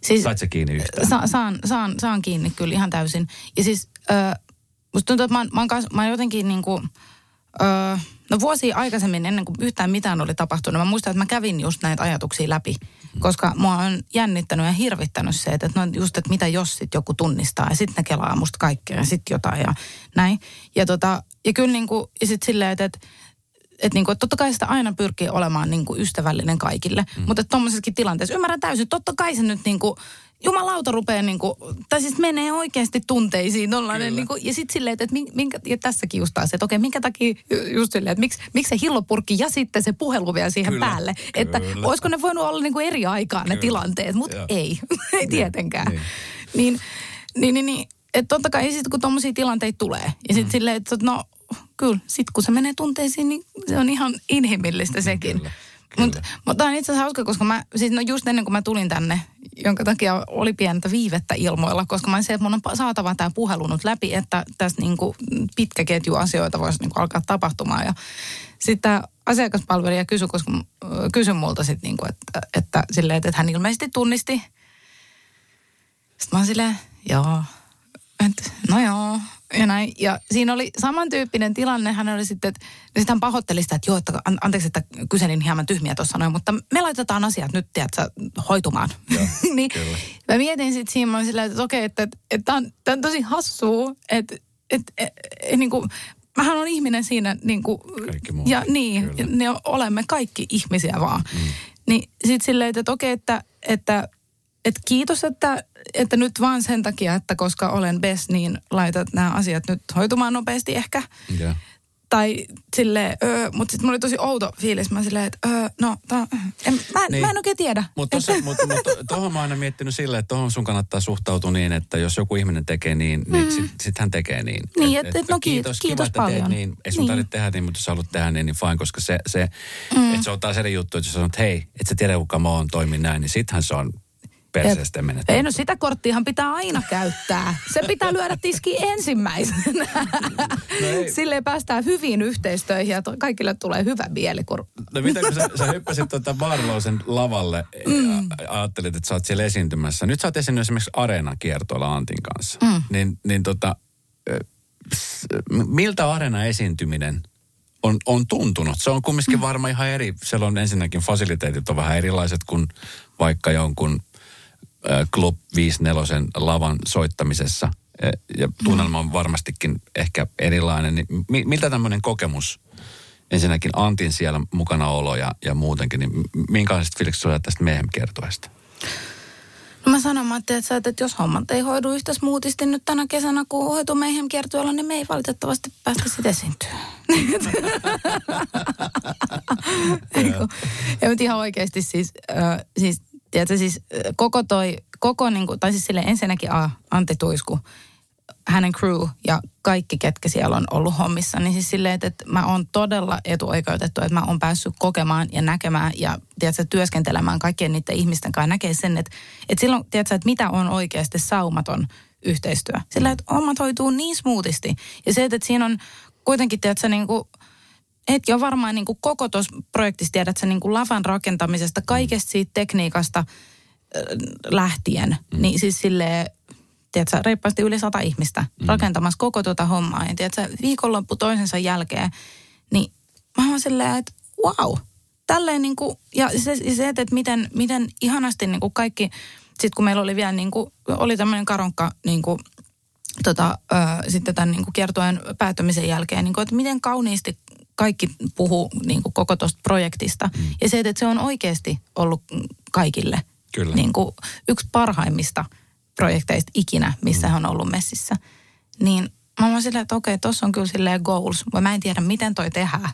Siis, Sait se kiinni yhtään? Sa, saan, saan, saan kiinni kyllä ihan täysin. Ja siis äh, musta tuntuu, että mä, mä, oon, mä oon jotenkin niin kuin, No vuosi aikaisemmin, ennen kuin yhtään mitään oli tapahtunut, mä muistan, että mä kävin just näitä ajatuksia läpi. Koska mua on jännittänyt ja hirvittänyt se, että no just, että mitä jos sit joku tunnistaa ja sitten ne kelaa musta kaikkea ja sitten jotain ja näin. Ja, tota, ja kyllä niin kuin, ja sitten silleen, että, että että niinku, et totta kai sitä aina pyrkii olemaan niinku ystävällinen kaikille. Mm. Mutta tuommoisessakin tilanteessa ymmärrän täysin, totta kai se nyt niinku, jumalauta rupeaa niinku, tai siis menee oikeasti tunteisiin tollainen niinku, ja sitten silleen, että minkä, ja tässäkin just taas, että okei, minkä takia just silleen, että miksi, miksi se hillopurkki ja sitten se puhelu vielä siihen kyllä, päälle. Kyllä. Että olisiko ne voinut olla niinku eri aikaa ne tilanteet, mutta ei, ei niin, tietenkään. Niin, niin, niin, niin, niin että totta kai sitten kun tuommoisia tilanteita tulee, ja sitten mm. silleen, että no kyllä, sitten kun se menee tunteisiin, niin se on ihan inhimillistä sekin. Kyllä. Mutta mut tämä on itse asiassa hauska, koska mä, siis no just ennen kuin mä tulin tänne, jonka takia oli pientä viivettä ilmoilla, koska mä se, että mun on saatava tämä puhelu nyt läpi, että tässä niinku pitkä ketju asioita voisi niinku alkaa tapahtumaan. Ja sitten asiakaspalvelija kysyi, koska kysyi multa sitten, niinku, että, että, silleen, että hän ilmeisesti tunnisti. Sitten mä oon silleen, joo, että no joo, ja näin. Ja siinä oli samantyyppinen tilanne. Hän oli sitten, että sitten hän pahoitteli sitä, että joo, että anteeksi, että kyselin hieman tyhmiä tuossa noin, mutta me laitetaan asiat nyt, tiedätkö, hoitumaan. niin kyllä. mä mietin sitten siinä, mä että okei, että, että, että tämä on, tämä on tosi hassua, että, että, että, että niin kuin, mähän on ihminen siinä, niin kuin, ja niin, ne olemme kaikki ihmisiä vaan. Mm. Niin sitten silleen, että okei, että, että et kiitos, että, että nyt vaan sen takia, että koska olen best, niin laitat nämä asiat nyt hoitumaan nopeasti ehkä. Yeah. Tai sille, öö, mutta sitten mulla oli tosi outo fiilis. Mä silleen, että öö, no, ta, en, mä, niin. mä en oikein tiedä. Mutta mut, mut, tuohon mä oon aina miettinyt silleen, että tuohon sun kannattaa suhtautua niin, että jos joku ihminen tekee niin, niin mm. sit, sit hän tekee niin. Niin, että et, et, no kiitos, kiitos kiva, paljon. Teet niin. Ei sun niin. tarvitse tehdä niin, mutta jos haluat tehdä niin, niin fine, koska se, se mm. että se on taas eri juttu, että jos sanot, että hei, et sä tiedä kuka mä oon, toimi näin, niin sittenhän se on perseestä menet. Ei no sitä korttiahan pitää aina käyttää. Se pitää lyödä tiski ensimmäisenä. No Silleen päästään hyviin yhteistöihin ja to, kaikille tulee hyvä mieli. Kun... No mitä kun sä, sä hyppäsit tuota Barlowsen lavalle mm. ja ajattelit, että sä oot siellä esiintymässä. Nyt sä oot esiintynyt esimerkiksi Areenan kiertoilla Antin kanssa. Mm. Niin, niin tota, miltä Areena esiintyminen on, on tuntunut? Se on kumminkin mm. varmaan ihan eri. Siellä on ensinnäkin fasiliteetit on vähän erilaiset kuin vaikka jonkun Club 54 lavan soittamisessa. Ja tunnelma on varmastikin ehkä erilainen. Niin miltä tämmöinen kokemus, ensinnäkin Antin siellä mukana olo ja, ja muutenkin, niin minkälaiset fiilikset sulla tästä meidän kertoesta? No mä sanon Matti, että, että jos hommat ei hoidu yhtä smoothisti nyt tänä kesänä, kun hoituu meihin kiertueella, niin me ei valitettavasti päästä sitten esiintyä. ja nyt ihan oikeasti siis, äh, siis tiedätkö, siis koko toi, koko niin kuin, tai siis sille ensinnäkin A, Antti Tuisku, hänen crew ja kaikki, ketkä siellä on ollut hommissa, niin siis silleen, että, että mä oon todella etuoikeutettu, että mä oon päässyt kokemaan ja näkemään ja tiedätkö, työskentelemään kaikkien niiden ihmisten kanssa. Näkee sen, että, että silloin, tiedätkö, että mitä on oikeasti saumaton yhteistyö. Sillä, että hommat hoituu niin smoothisti. Ja se, että siinä on kuitenkin, tiedätkö, niin kuin, hetki on varmaan niin kuin koko tuossa projektissa, tiedätkö, niin kuin lavan rakentamisesta, kaikesta siitä tekniikasta äh, lähtien. Mm. Niin siis silleen, tiedätkö, reippaasti yli sata ihmistä mm. rakentamassa koko tuota hommaa. Ja tiedätkö, viikonloppu toisensa jälkeen, niin mä oon silleen, että wow. Tälleen niin kuin, ja se, se että miten, miten ihanasti niin kuin kaikki, sitten kun meillä oli vielä niin kuin, oli tämmöinen karonkka niin kuin, tota, ö, sitten tämän niin kuin kiertueen päättämisen jälkeen, niin kuin, että miten kauniisti kaikki puhuu niin kuin koko tuosta projektista. Mm. Ja se, että se on oikeasti ollut kaikille Kyllä. Niin kuin yksi parhaimmista projekteista ikinä, missä hän on ollut messissä. Niin mä oon silleen, että okei, tuossa on kyllä silleen goals. Mä en tiedä, miten toi tehdään.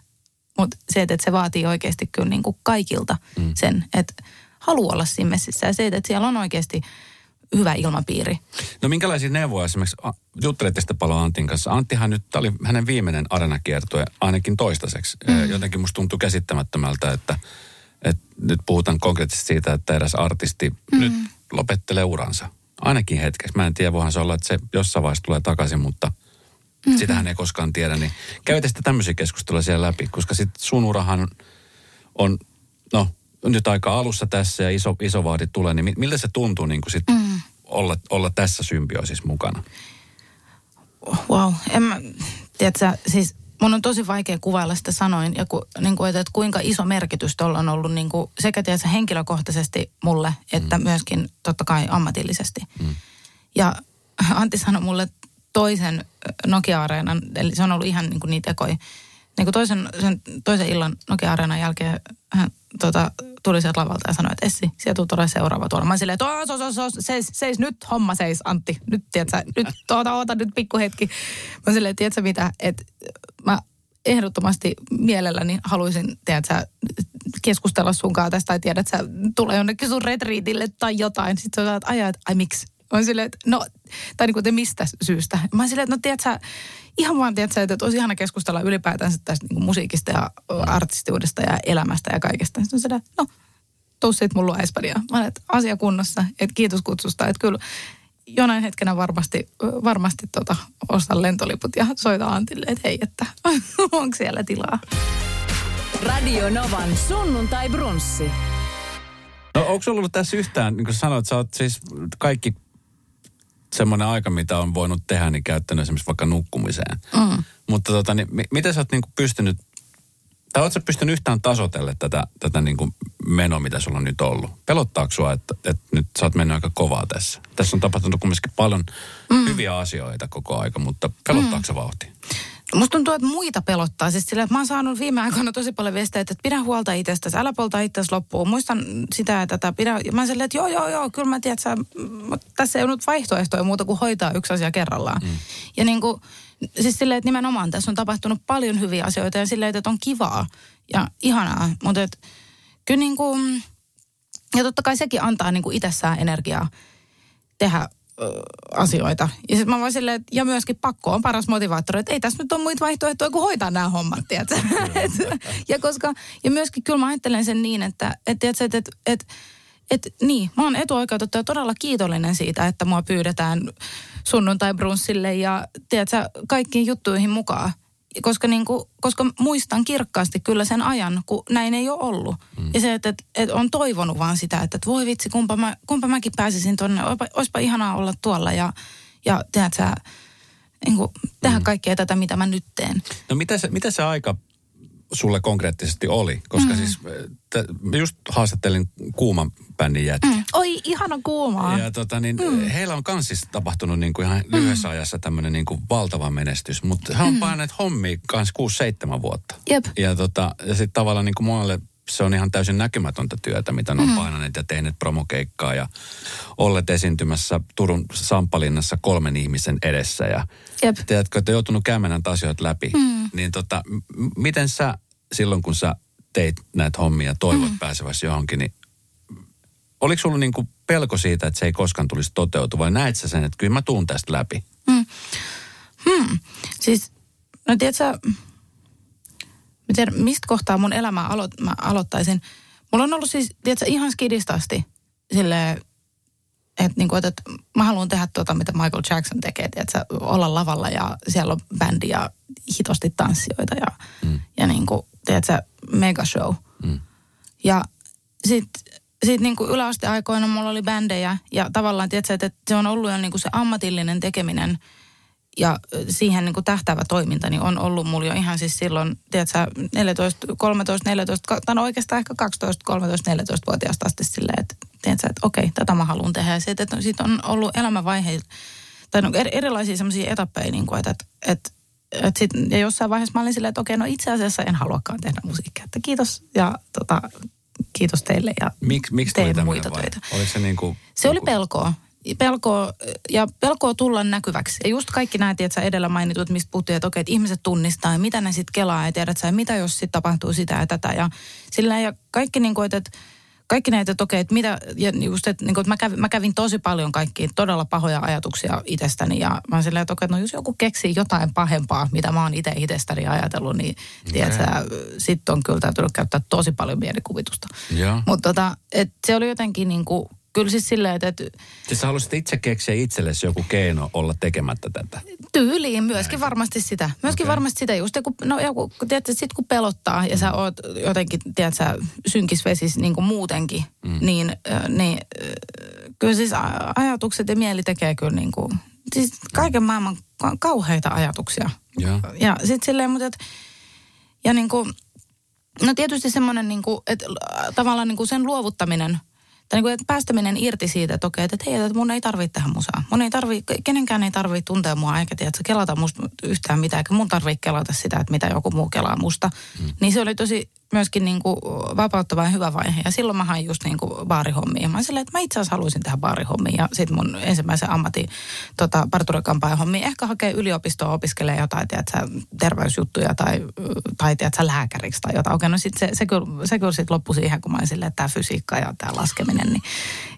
Mutta se, että se vaatii oikeasti kyllä niin kuin kaikilta mm. sen, että haluaa olla siinä messissä. Ja se, että siellä on oikeasti hyvä ilmapiiri. No minkälaisia neuvoja esimerkiksi, juttelitte sitä paljon Antin kanssa. Anttihan nyt, tämä oli hänen viimeinen arenakiertue ainakin toistaiseksi. Mm. Jotenkin musta tuntuu käsittämättömältä, että, että nyt puhutaan konkreettisesti siitä, että eräs artisti mm. nyt lopettelee uransa. Ainakin hetkeksi. Mä en tiedä, voihan se olla, että se jossain vaiheessa tulee takaisin, mutta mm-hmm. sitähän ei koskaan tiedä. Niin käytä sitten tämmöisiä keskusteluja siellä läpi, koska sitten sun urahan on, no nyt aika alussa tässä ja iso, iso vaadi tulee, niin miltä se tuntuu niin kuin sit mm. olla, olla tässä symbioosissa mukana? Wow, en mä, tiedätkö, siis mun on tosi vaikea kuvailla sitä sanoin, ja ku, niin kuin, että, että kuinka iso merkitys tuolla on ollut niin kuin, sekä tiedätkö, henkilökohtaisesti mulle, että mm. myöskin totta kai ammatillisesti. Mm. Ja Antti sanoi mulle toisen Nokia-areenan, eli se on ollut ihan niin kuin niitä tekoja, niin kuin toisen, sen toisen illan Nokia-areenan jälkeen hän tota, tuli sieltä lavalta ja sanoi, että Essi, sieltä tuu todella seuraava tuolla. Mä silleen, että sos, sos, sos, seis, seis, nyt homma seis, Antti. Nyt, tiedätkö, nyt, tuota, oota nyt pikku hetki. Mä silleen, tiedätkö mitä, että mä ehdottomasti mielelläni haluaisin, tiedätkö, keskustella sunkaan tästä tai tiedät, että tulee jonnekin sun retriitille tai jotain. Sitten sä että ai miksi? Mä silleen, että no, tai niin kuin te mistä syystä? Mä silleen, että no tiedätkö, ihan vaan tiedätkö, että olisi ihana keskustella ylipäätään tästä niin kuin musiikista ja artistiudesta ja elämästä ja kaikesta. Sitten silleen, no, tuu sit mulla Espanjaan. Mä olen, että asia kunnossa, että kiitos kutsusta. Että kyllä jonain hetkenä varmasti, varmasti tota, ostan lentoliput ja soita Antille, että hei, että onko siellä tilaa. Radio Novan sunnuntai brunssi. No onko sulla ollut tässä yhtään, niin kuin sanoit, sä oot siis kaikki semmoinen aika, mitä on voinut tehdä, niin käyttänyt esimerkiksi vaikka nukkumiseen. Mm. Mutta tota, niin, miten sä oot niin pystynyt, tai ootko sä pystynyt yhtään tasotelle tätä, tätä niin kuin menoa, mitä sulla on nyt ollut? Pelottaako sua, että, että nyt sä oot mennyt aika kovaa tässä? Tässä on tapahtunut kumminkin paljon mm. hyviä asioita koko aika, mutta pelottaako mm. se vauhti? Musta tuntuu, että muita pelottaa. Siis sillä, että mä oon saanut viime aikoina tosi paljon viestejä, että pidä huolta itsestäsi, älä polta itsestäsi loppuun. Muistan sitä ja tätä. Pidä. Ja mä silleen, että joo, joo, joo, kyllä mä tiedän, että sä, tässä ei ole nyt vaihtoehtoja muuta kuin hoitaa yksi asia kerrallaan. Mm. Ja niin kuin, siis silleen, että nimenomaan tässä on tapahtunut paljon hyviä asioita ja silleen, että on kivaa ja ihanaa. Mutta että kyllä niin kuin, ja totta kai sekin antaa niin kuin itsessään energiaa tehdä asioita. Ja sitten mä vaan silleen, että, ja myöskin pakko on paras motivaattori, että ei tässä nyt ole muita vaihtoehtoja kuin hoitaa nämä hommat, tiedätkö? ja, koska, ja myöskin kyllä mä ajattelen sen niin, että, että, että, että, että, että et, niin, mä oon etuoikeutettu ja todella kiitollinen siitä, että mua pyydetään sunnuntai brunssille ja tiedätkö, kaikkiin juttuihin mukaan koska, niin kuin, koska muistan kirkkaasti kyllä sen ajan, kun näin ei ole ollut. Mm. Ja se, että, että, että on toivonut vaan sitä, että, että voi vitsi, kumpa, mä, kumpa mäkin pääsisin tuonne, olisipa, olisipa ihanaa olla tuolla ja, ja tehdä, sä, niin kuin, tehdä mm. kaikkea tätä, mitä mä nyt teen. No mitä se, mitä se aika sulle konkreettisesti oli? Koska mm. siis te, just haastattelin kuuman bändin jätkiä. Mm. Oi, ihana kuumaa. Ja tota, niin, mm. heillä on kans siis tapahtunut niin kuin ihan mm. lyhyessä ajassa tämmöinen niin kuin valtava menestys. Mutta he on mm. painaneet hommia kans 6-7 vuotta. Jep. Ja, tota, ja sitten tavallaan niin kuin monelle se on ihan täysin näkymätöntä työtä, mitä ne on mm. painaneet ja tehneet promokeikkaa ja olleet esiintymässä Turun Sampalinnassa kolmen ihmisen edessä. Ja Jep. tiedätkö, että joutunut käymään näitä asioita läpi. Mm. Niin tota, m- miten sä silloin, kun sä teit näitä hommia, toivot mm. pääseväsi johonkin, niin oliko sulla niinku pelko siitä, että se ei koskaan tulisi toteutua vai näet sä sen, että kyllä mä tuun tästä läpi? Mm. Hmm. Siis, no tiedätkö, mä tiedän, mistä kohtaa mun elämää alo- mä aloittaisin. Mulla on ollut siis, tiedätkö, ihan skidista asti silleen, että niinku, että mä haluan tehdä tuota, mitä Michael Jackson tekee, tiedätkö, olla lavalla ja siellä on bändi ja hitosti tanssijoita ja, mm. ja niinku, tiedätkö, mega show. Mm. Ja sitten sit niinku yläasteaikoina mulla oli bändejä ja tavallaan, tiedätkö, että se on ollut jo niinku se ammatillinen tekeminen ja siihen niinku tähtäävä toiminta, niin on ollut mulla jo ihan siis silloin, tiedätkö, 14, 13, 14, tai no oikeastaan ehkä 12, 13, 14-vuotiaasta asti silleen, että tiedätkö, että okei, tätä mä haluan tehdä. Ja sitten, että siitä on ollut elämänvaiheita, tai no erilaisia semmoisia etappeja, niin kuin, että, että, että et sit, ja jossain vaiheessa mä olin silleen, että okei, no itse asiassa en haluakaan tehdä musiikkia. Että kiitos ja tota, kiitos teille ja Mik, miksi tuli muita vai? töitä. Oliko se niin kuin, Se oli pelkoa. Pelkoa, ja pelkoa tulla näkyväksi. Ja just kaikki nämä, tiedätkö, edellä mainitut, mistä puhuttiin, että okei, että ihmiset tunnistaa, ja mitä ne sitten kelaa, ja tiedät sä, mitä jos sitten tapahtuu sitä ja tätä. Ja, sillä, ja kaikki niin kuin, että, että kaikki näitä, että okei, että mitä, ja just, että, niin kuin, että mä, kävin, mä kävin tosi paljon kaikkia todella pahoja ajatuksia itsestäni, ja mä oon silleen, että okei, että no jos joku keksii jotain pahempaa, mitä mä oon itse itsestäni ajatellut, niin tiedätkö, sitten on kyllä täytynyt käyttää tosi paljon mielikuvitusta. Mutta tota, et se oli jotenkin niin kuin, kyllä siis silleen, että, että Siis sä haluaisit itse keksiä itsellesi joku keino olla tekemättä tätä. Tyyliin myöskin varmasti sitä. Myöskin Okei. varmasti sitä. Just kun, no joku, tiedätkö, sit kun pelottaa ja sä oot jotenkin, tiedätkö, synkisvesis niin kuin muutenkin, mm. niin, niin kyllä siis ajatukset ja mieli tekee kyllä niin kuin, siis kaiken maailman ka- kauheita ajatuksia. Joo. Ja sitten silleen, mutta et, ja niin kuin, no tietysti semmoinen niin kuin, että tavallaan niin kuin sen luovuttaminen, tai niin kuin, että päästäminen irti siitä, että okei, että hei, että mun ei tarvitse tehdä musaa. Mun ei tarvi, kenenkään ei tarvitse tuntea mua, eikä tiedä, kelata musta yhtään mitään, eikä mun tarvitse kelata sitä, että mitä joku muu kelaa musta. Mm. Niin se oli tosi myöskin niin kuin vapauttava ja hyvä vaihe. Ja silloin mä hain just niin kuin baarihommia. Mä silleen, että mä itse asiassa haluaisin tehdä baarihommia. Ja sitten mun ensimmäisen ammatin tota, parturikampaajan hommia. Ehkä hakee yliopistoa opiskelee jotain, tiedätkö, terveysjuttuja tai, tai tiedätkö, lääkäriksi tai jotain. Okei, no sit se, se, kyllä, se kyllä sitten loppui siihen, kun mä olin että tämä fysiikka ja tämä laskeminen, niin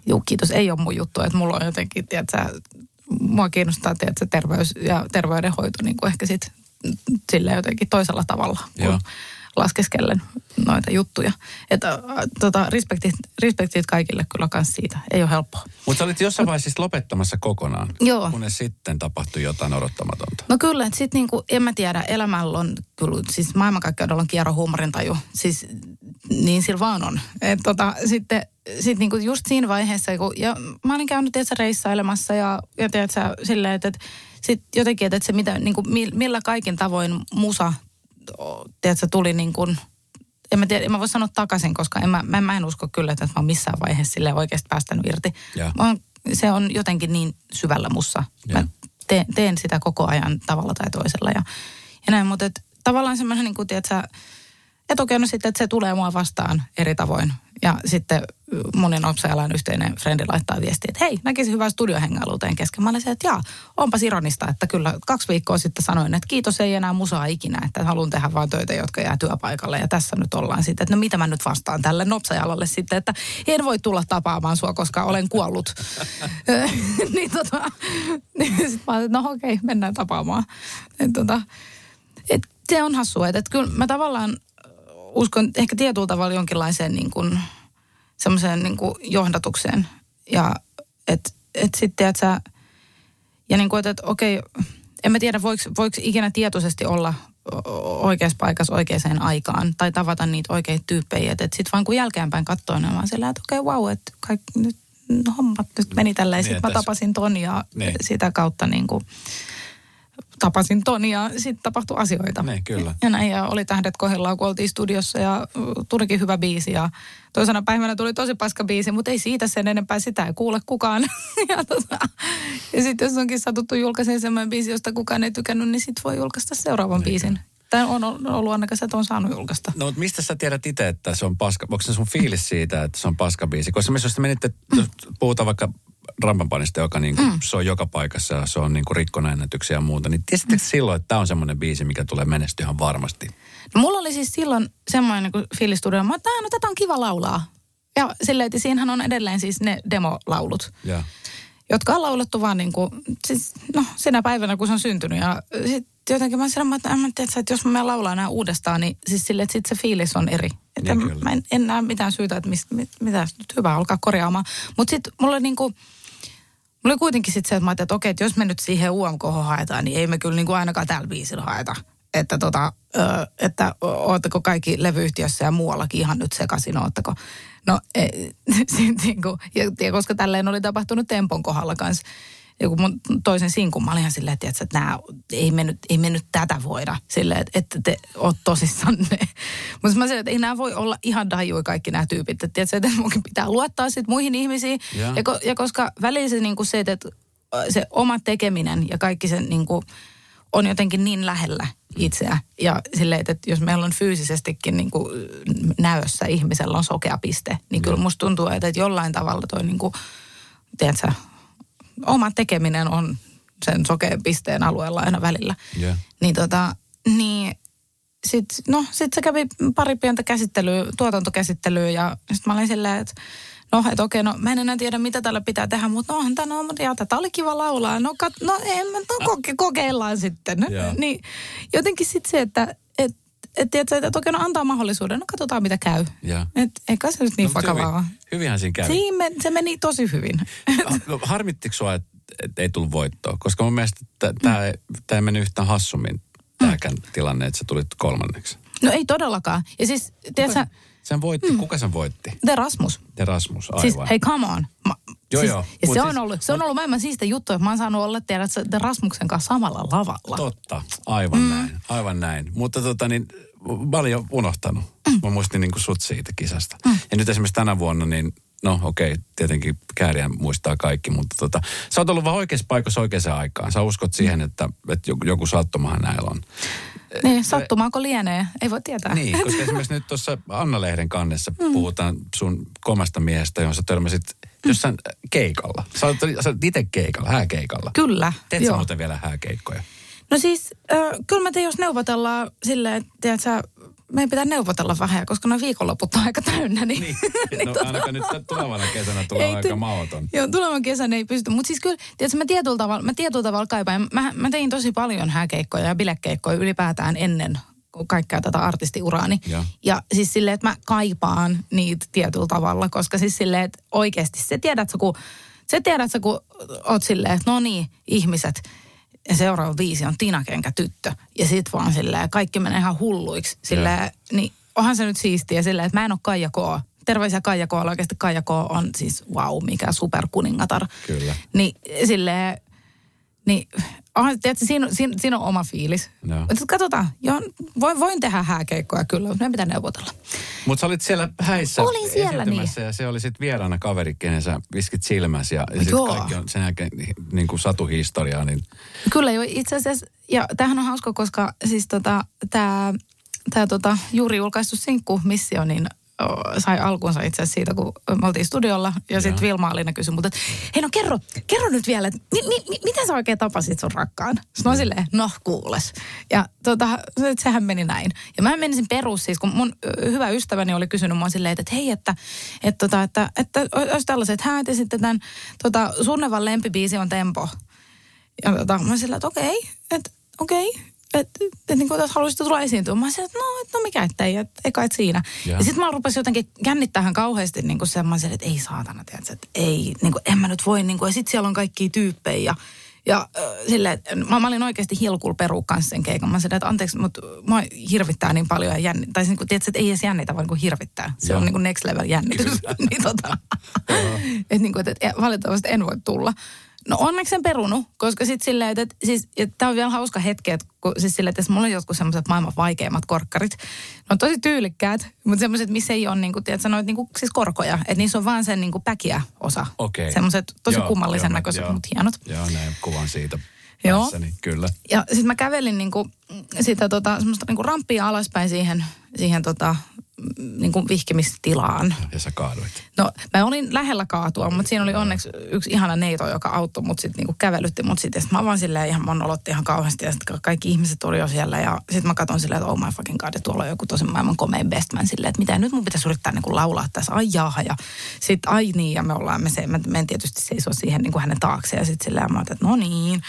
juu, kiitos, ei ole mun juttu. Että mulla on jotenkin, tiedätkö, mua kiinnostaa, tiedätkö, terveys ja terveydenhoito niin kuin ehkä sitten silleen jotenkin toisella tavalla. Joo. Laskeskellen noita juttuja. Että äh, tota, respektit, respektit kaikille kyllä kans siitä. Ei ole helppoa. Mutta sä olit jossain vaiheessa siis lopettamassa kokonaan. Joo. Kunnes sitten tapahtui jotain odottamatonta. No kyllä, että sitten niinku, en mä tiedä, elämällä on kyllä, siis maailmankaikkeudella on kierro huumorintaju. Siis niin sillä vaan on. Et tota, sitten sit niinku just siinä vaiheessa, kun, ja mä olin käynyt tiedätkö, reissailemassa ja, ja tiedätkö, silleen, että, että sit jotenkin, että, se mitä, niinku, mi- millä kaikin tavoin musa tiedätkö, tuli niin kuin, en mä, tiedä, en mä voi sanoa takaisin, koska en mä, mä, mä en usko kyllä, että mä oon missään vaiheessa sille oikeasti päästänyt irti. Joo. Mä oon, se on jotenkin niin syvällä mussa. Joo. Mä teen, teen sitä koko ajan tavalla tai toisella ja, ja näin, mutta et, tavallaan semmoinen, niin kuin, tiedätkö, että okei, no sitten, että se tulee mua vastaan eri tavoin. Ja sitten monen opsajalan yhteinen frendi laittaa viestiä, että hei, näkisi hyvää studiohengailuuteen kesken. Mä olin se, että jaa, onpas ironista, että kyllä kaksi viikkoa sitten sanoin, että kiitos ei enää musaa ikinä, että haluan tehdä vain töitä, jotka jää työpaikalle. Ja tässä nyt ollaan sitten, että no mitä mä nyt vastaan tälle nopsajalalle sitten, että en voi tulla tapaamaan sua, koska olen kuollut. niin tota, niin sitten mä olin, että no okei, mennään tapaamaan. Et tota, et se on hassua, että et kyllä mä tavallaan uskon ehkä tietyllä tavalla jonkinlaiseen niin kuin, semmoiseen niin kuin johdatukseen. Ja että et sitten, että sä, ja niin kuin, että, että okei, en mä tiedä, voiko, voiko ikinä tietoisesti olla oikeassa paikassa oikeaan aikaan tai tavata niitä oikeita tyyppejä. Että et sitten vaan kun jälkeenpäin katsoo, niin vaan sillä, että okei, vau, wow, että kaikki nyt no, hommat nyt meni tälleen. Niin, Sitten mä tapasin ton ja Niin. sitä kautta niin kuin, tapasin ton ja sitten tapahtui asioita. Niin, kyllä. Ja näin, ja oli tähdet kohdillaan, kun oltiin studiossa ja tulikin hyvä biisi. Ja toisena päivänä tuli tosi paska biisi, mutta ei siitä sen enempää sitä ei kuule kukaan. ja, tota, ja sitten jos onkin satuttu julkaisemaan semmoinen biisi, josta kukaan ei tykännyt, niin sitten voi julkaista seuraavan biisin. Tai on ollut ainakaan että on saanut julkaista. No, mutta mistä sä tiedät itse, että se on paska? Onko se sun fiilis siitä, että se on paska biisi? Koska jos te menitte, jos puhutaan vaikka Rampanpanista, joka niin kuin, mm. se on joka paikassa ja se on niin kuin rikkonaennätyksiä ja muuta, niin tiesittekö silloin, että tämä on semmoinen biisi, mikä tulee menestyä ihan varmasti? No, mulla oli siis silloin semmoinen niin fiilis studio, että "Aa, no tätä on kiva laulaa. Ja silleen, että siinähän on edelleen siis ne demolaulut. Ja. jotka on laulettu vaan niin kuin, siis, no sinä päivänä, kun se on syntynyt. Ja sitten jotenkin mä sanoin, että, en mä tiedä, että jos mä laulaa nämä uudestaan, niin siis sille, että sit se fiilis on eri. Että Niin kyllä. mä en, en näe mitään syytä, että mis, mit, mitä nyt hyvä alkaa korjaamaan. Mutta sitten mulla niin kuin, Mulla oli kuitenkin sitten se, että mä ajattelin, että okei, että jos me nyt siihen UMK haetaan, niin ei me kyllä niin kuin ainakaan tällä biisillä haeta. Että, tota, ö, että ootteko kaikki levyyhtiössä ja muuallakin ihan nyt sekaisin, ootteko? No, e, sit niin kuin, ja, ja koska tälleen oli tapahtunut Tempon kohdalla kanssa, joku mun toisen sinkun, mä olin ihan silleen, että, että nää, ei, me nyt, ei me nyt tätä voida silleen, että, että te oot tosissanne. Mutta mä sanoin, että ei nämä voi olla ihan dajui kaikki nämä tyypit. Että, tiedätkö, että munkin pitää luottaa sit muihin ihmisiin. Ja. Ja, ko, ja koska välillä se, niin kuin se, että se oma tekeminen ja kaikki se niin kuin, on jotenkin niin lähellä itseä. Ja silleen, että jos meillä on fyysisestikin niin kuin näössä ihmisellä on sokea piste, niin kyllä musta tuntuu, että että jollain tavalla toi niin kuin, tiedätkö, oma tekeminen on sen sokean pisteen alueella aina välillä. Joo. Niin tota, niin sit, no sit se kävi pari pientä käsittelyä, tuotantokäsittelyä ja sit mä olin silleen, että no, että okei, no mä en enää tiedä mitä tällä pitää tehdä, mutta no onhan tämä, no, ja tätä oli kiva laulaa. No, kat, no, en, mä- no koke, kokeillaan sitten. Joo. Niin jotenkin sitten se, että et, et, tiedätkö, että okei, no antaa mahdollisuuden, no katsotaan mitä käy. Et, eikä se nyt niin No, vakavaa hyvin, hyvinhän siinä kävi. Siinä me, se meni tosi hyvin. No, Harmittiko sua, että et ei tullut voittoa? Koska mun mielestä tämä ei mennyt yhtään hassummin tämäkään tilanne, että sä tulit kolmanneksi. No ei todellakaan. Ja siis, tiedätkö, Sen voitti, kuka sen voitti? The Rasmus. Ja Rasmus, aivan. Siis, hei, come on. Ma, Joo, siis, joo. Ja se, siis- on ollut, se on ollut maailman siistä juttu, että mä oon saanut olla, The Rasmuksen kanssa samalla lavalla. Totta, aivan mm. näin, aivan näin. Mutta tota niin, mä olin jo unohtanut. Mm. Mä muistin niin kuin sut siitä kisasta. Mm. Ja nyt esimerkiksi tänä vuonna, niin no okei, tietenkin kääriä muistaa kaikki, mutta tota, sä oot ollut vaan oikeassa paikassa oikeaan aikaan. Sä uskot siihen, että, että joku, joku sattumahan näillä on. Niin, sattumaako lienee? Ei voi tietää. Niin, koska esimerkiksi nyt tuossa Anna-lehden kannessa mm. puhutaan sun komasta miehestä, johon sä törmäsit jossain keikalla. Sä oot, sä oot itse keikalla, hääkeikalla. Kyllä, Teet sä muuten vielä hääkeikkoja? No siis, äh, kyllä mä tein, jos neuvotellaan silleen, että tiedätkö, meidän pitää neuvotella vähän, koska noin viikonloput on aika täynnä. Niin, Niin, no ainakaan nyt tulevana kesänä tulee Ei aika ty- mauton. Joo, tulevan kesän ei pysty. Mutta siis kyllä, tiedätkö, mä tietyllä tavalla, mä tietyllä tavalla kaipaan. Mä, mä tein tosi paljon hääkeikkoja ja bilekeikkoja ylipäätään ennen kaikkea tätä artistiuraani. Ja. ja siis silleen, että mä kaipaan niitä tietyllä tavalla, koska siis silleen, että oikeasti se tiedät sä, kun, se tiedät sä, kun oot silleen, että no niin, ihmiset, ja seuraava biisi on Tinakenkä tyttö. Ja sit vaan silleen, kaikki menee ihan hulluiksi. Silleen, niin onhan se nyt siistiä silleen, että mä en ole Kaija K. Terveisiä Kaija K. Oikeasti Kaija K. on siis wow, mikä superkuningatar. Kyllä. Niin silleen, niin onhan, tiedätkö, siinä, siinä, siinä on oma fiilis. Joo. Mutta sit katsotaan, joo, voin, voin tehdä hääkeikkoja kyllä, mutta meidän pitää neuvotella. Mutta sä olit siellä häissä Olin siellä, esiintymässä ja se oli sitten vieraana kaveri, kenen sä viskit silmäsi ja, ja sitten Joo. kaikki on sen jälkeen niin kuin satuhistoriaa. Niin, Kyllä jo itse asiassa, ja tämähän on hauska, koska siis tota, tämä tää tota, juuri julkaistu sinkku Missio, niin sai alkunsa itse asiassa siitä, kun me oltiin studiolla. Ja sitten Vilma Alina kysyi multa, että hei no kerro, kerro nyt vielä, että mi, mi, mi, miten sä oikein tapasit sun rakkaan? Sitten mä silleen, no kuules. Ja tota, se- sehän meni näin. Ja mä menisin perus siis, kun mun hyvä ystäväni oli kysynyt mua silleen, että hei, että, että, tota, että, että olisi tällaiset häät ja sitten tämän tota, Sunnevan lempibiisi on Tempo. Ja tota, mä sillä, että okei, että okei, että et, niin kuin, että haluaisit tulla esiintyä. Mä sillä, että no, et, no mikä ettei, että eikä et siinä. Ja. Ja, ja sitten mä rupesin jotenkin jännittämään kauheasti niin kuin semmoisen, että ei saatana, tiedätkö, että ei, niin kuin, en mä nyt voi, niin kuin, ja sitten siellä on kaikkia tyyppejä ja ja äh, että mä, mä olin oikeasti hilkulla peru kanssa sen keikan. Mä sanoin, että anteeksi, mutta mä hirvittää niin paljon ja jänni, tai niin kuin, tiedätkö, että ei edes jännitä, vaan niin kuin hirvittää. Se Joo. on niin kuin next level jännitys. niin tota, että niin kuin, että valitettavasti en voi tulla. No onneksi sen perunut, koska sitten silleen, että, että siis, tämä on vielä hauska hetki, että kun, siis silleen, että mulla on jotkut semmoiset maailman vaikeimmat korkkarit, ne on tosi tyylikkäät, mutta semmoiset, missä ei ole niin kuin, tiedätkö, noit, niin kuin, siis korkoja, että niissä on vaan sen niin kuin päkiä osa. Okei. Semmoiset tosi Joo, kummallisen joo, näköiset, mutta hienot. joo, näin kuvan siitä. Joo. Päässäni, kyllä. Ja sitten mä kävelin niinku sitä tota, semmoista niinku ramppia alaspäin siihen, siihen tota, niin kuin vihkimistilaan. Ja sä kaaduit. No mä olin lähellä kaatua, mutta siinä oli onneksi yksi ihana neito, joka auttoi mut sitten niinku kävelytti mut sitten. Sitten mä vaan silleen ihan, mun olotti ihan kauheasti ja sitten kaikki ihmiset oli jo siellä ja sitten mä katson silleen, että oh my fucking god, ja tuolla on joku tosi maailman komein bestman silleen, että mitä nyt mun pitäisi yrittää niinku laulaa tässä, ai jaaha ja sitten ai niin ja me ollaan, me, se, mä menen tietysti seisoo siihen niinku hänen taakse ja sitten silleen mä ajattelin, että no niin.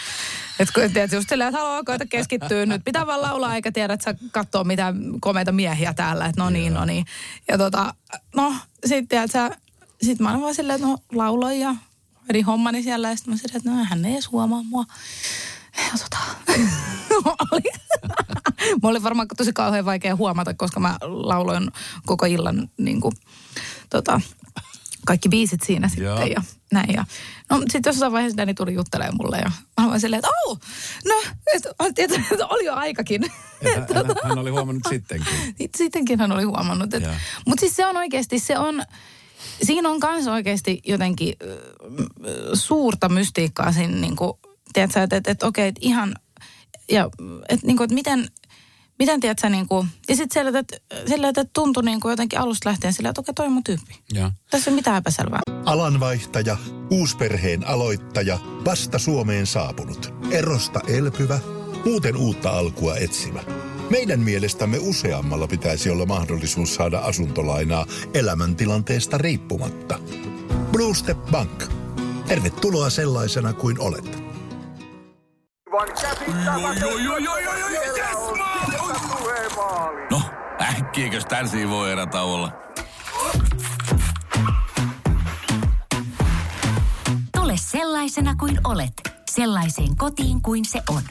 Että kun tiedät, just silleen, että haluaa koeta keskittyä nyt, pitää vaan laulaa eikä tiedä, että sä katsoo mitä komeita miehiä täällä, että no niin, no niin. Ja tota, no sitten tiedät sä, sitten mä olin vaan silleen, että no lauloin ja vedin hommani siellä ja sitten mä silleen, että no hän ei edes huomaa mua. Ja tota, oli, mulla oli varmaan tosi kauhean vaikea huomata, koska mä lauloin koko illan niin kuin, tota, kaikki biisit siinä sitten Joo. ja näin. Ja, no sitten jossain vaiheessa Danny tuli juttelemaan mulle ja mä olin silleen, että oh, no, että, että, että oli jo aikakin. Hän, hän, hän oli huomannut sittenkin. Sit- Sittenkin hän oli huomannut. Mutta siis se on oikeasti, se on, siinä on myös oikeasti jotenkin suurta mystiikkaa siinä, niin kuin, tiedätkö, että et, et, okei, et ihan, ja että niin kuin, et miten, miten tiedätkö, niin kuin, ja sitten sillä, että, sillä, että tuntui niin kuin jotenkin alusta lähtien sillä, että okei, toi on mun tyyppi. Joo. Tässä ei ole mitään epäselvää. Alanvaihtaja, uusperheen aloittaja, vasta Suomeen saapunut, erosta elpyvä, muuten uutta alkua etsimä. Meidän mielestämme useammalla pitäisi olla mahdollisuus saada asuntolainaa elämäntilanteesta riippumatta. Blue Step Bank. Tervetuloa sellaisena kuin olet. No, äkkiäkös tän voi erä olla? Tule sellaisena kuin olet, sellaiseen kotiin kuin se on.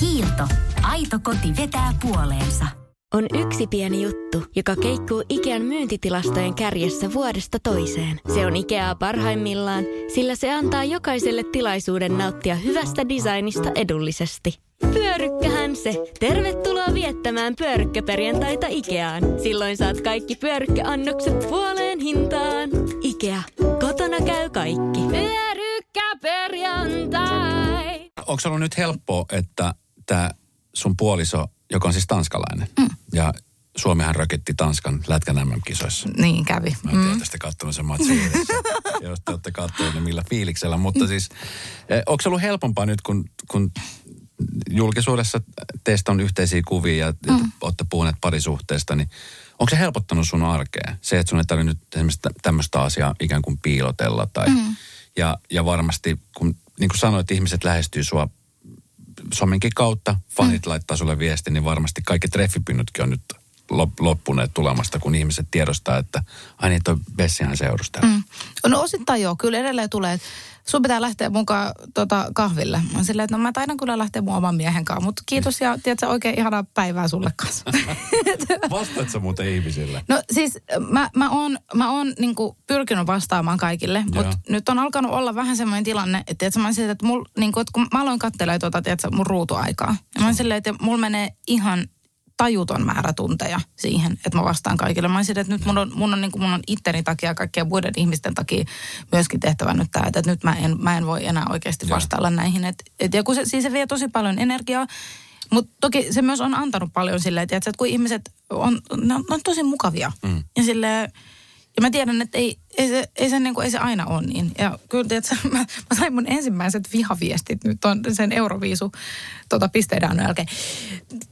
Kiilto. Aito koti vetää puoleensa. On yksi pieni juttu, joka keikkuu Ikean myyntitilastojen kärjessä vuodesta toiseen. Se on Ikeaa parhaimmillaan, sillä se antaa jokaiselle tilaisuuden nauttia hyvästä designista edullisesti. Pyörykkähän se! Tervetuloa viettämään pyörykkäperjantaita Ikeaan. Silloin saat kaikki pyörykkäannokset puoleen hintaan. Ikea. Kotona käy kaikki. Pyörykkäperjantai! Onko ollut nyt helppoa, että tämä sun puoliso, joka on siis tanskalainen, mm. ja Suomihan rökitti Tanskan lätkän MM-kisoissa. Niin kävi. Mä en tiedä, tästä kattonut sen matsin jos te olette katsoneet, niin millä fiiliksellä. Mutta siis, eh, onko se ollut helpompaa nyt, kun, kun julkisuudessa teistä on yhteisiä kuvia ja mm. olette puhuneet parisuhteesta, niin onko se helpottanut sun arkea? Se, että sun ei tarvitse nyt esimerkiksi tä- tämmöistä asiaa ikään kuin piilotella tai... Mm. Ja, ja varmasti, kun niin kuin sanoit, ihmiset lähestyy sua somenkin kautta, fanit mm. laittaa sulle viesti, niin varmasti kaikki treffipinnutkin on nyt lop- loppuneet tulemasta, kun ihmiset tiedostaa, että ai niin, toi Bessihan seurustella. Mm. No osittain joo, kyllä edelleen tulee, sun pitää lähteä mukaan tota, kahville. Mä oon silleen, että no mä taidan kyllä lähteä mun oman miehen kanssa, mutta kiitos ja tiedätkö, oikein ihanaa päivää sulle kanssa. Vastaat sä muuten ihmisille? No siis mä, mä oon, mä oon niin pyrkinyt vastaamaan kaikille, mutta nyt on alkanut olla vähän semmoinen tilanne, että, tiedätkö, mä oon silleen, että, mul, niin kuin, että kun mä aloin katsella tuota, tiedätkö, mun ruutuaikaa, ja mä oon silleen, että mulla menee ihan tajuton määrä tunteja siihen, että mä vastaan kaikille. Mä olisin, että nyt mun on, mun on, niin kuin mun on itteni takia ja kaikkien muiden ihmisten takia myöskin tehtävä nyt tämä, että nyt mä en, mä en voi enää oikeasti vastailla näihin. Et, et, ja kun se, siis se vie tosi paljon energiaa, mutta toki se myös on antanut paljon silleen, että, että kun ihmiset on, ne on, ne on tosi mukavia. Mm. Ja silleen, ja mä tiedän, että ei, ei, se, ei, se, niin kuin, ei se aina ole niin. Ja kyllä, tiedätkö, mä, mä sain mun ensimmäiset vihaviestit nyt on sen Euroviisu tota, pisteiden jälkeen.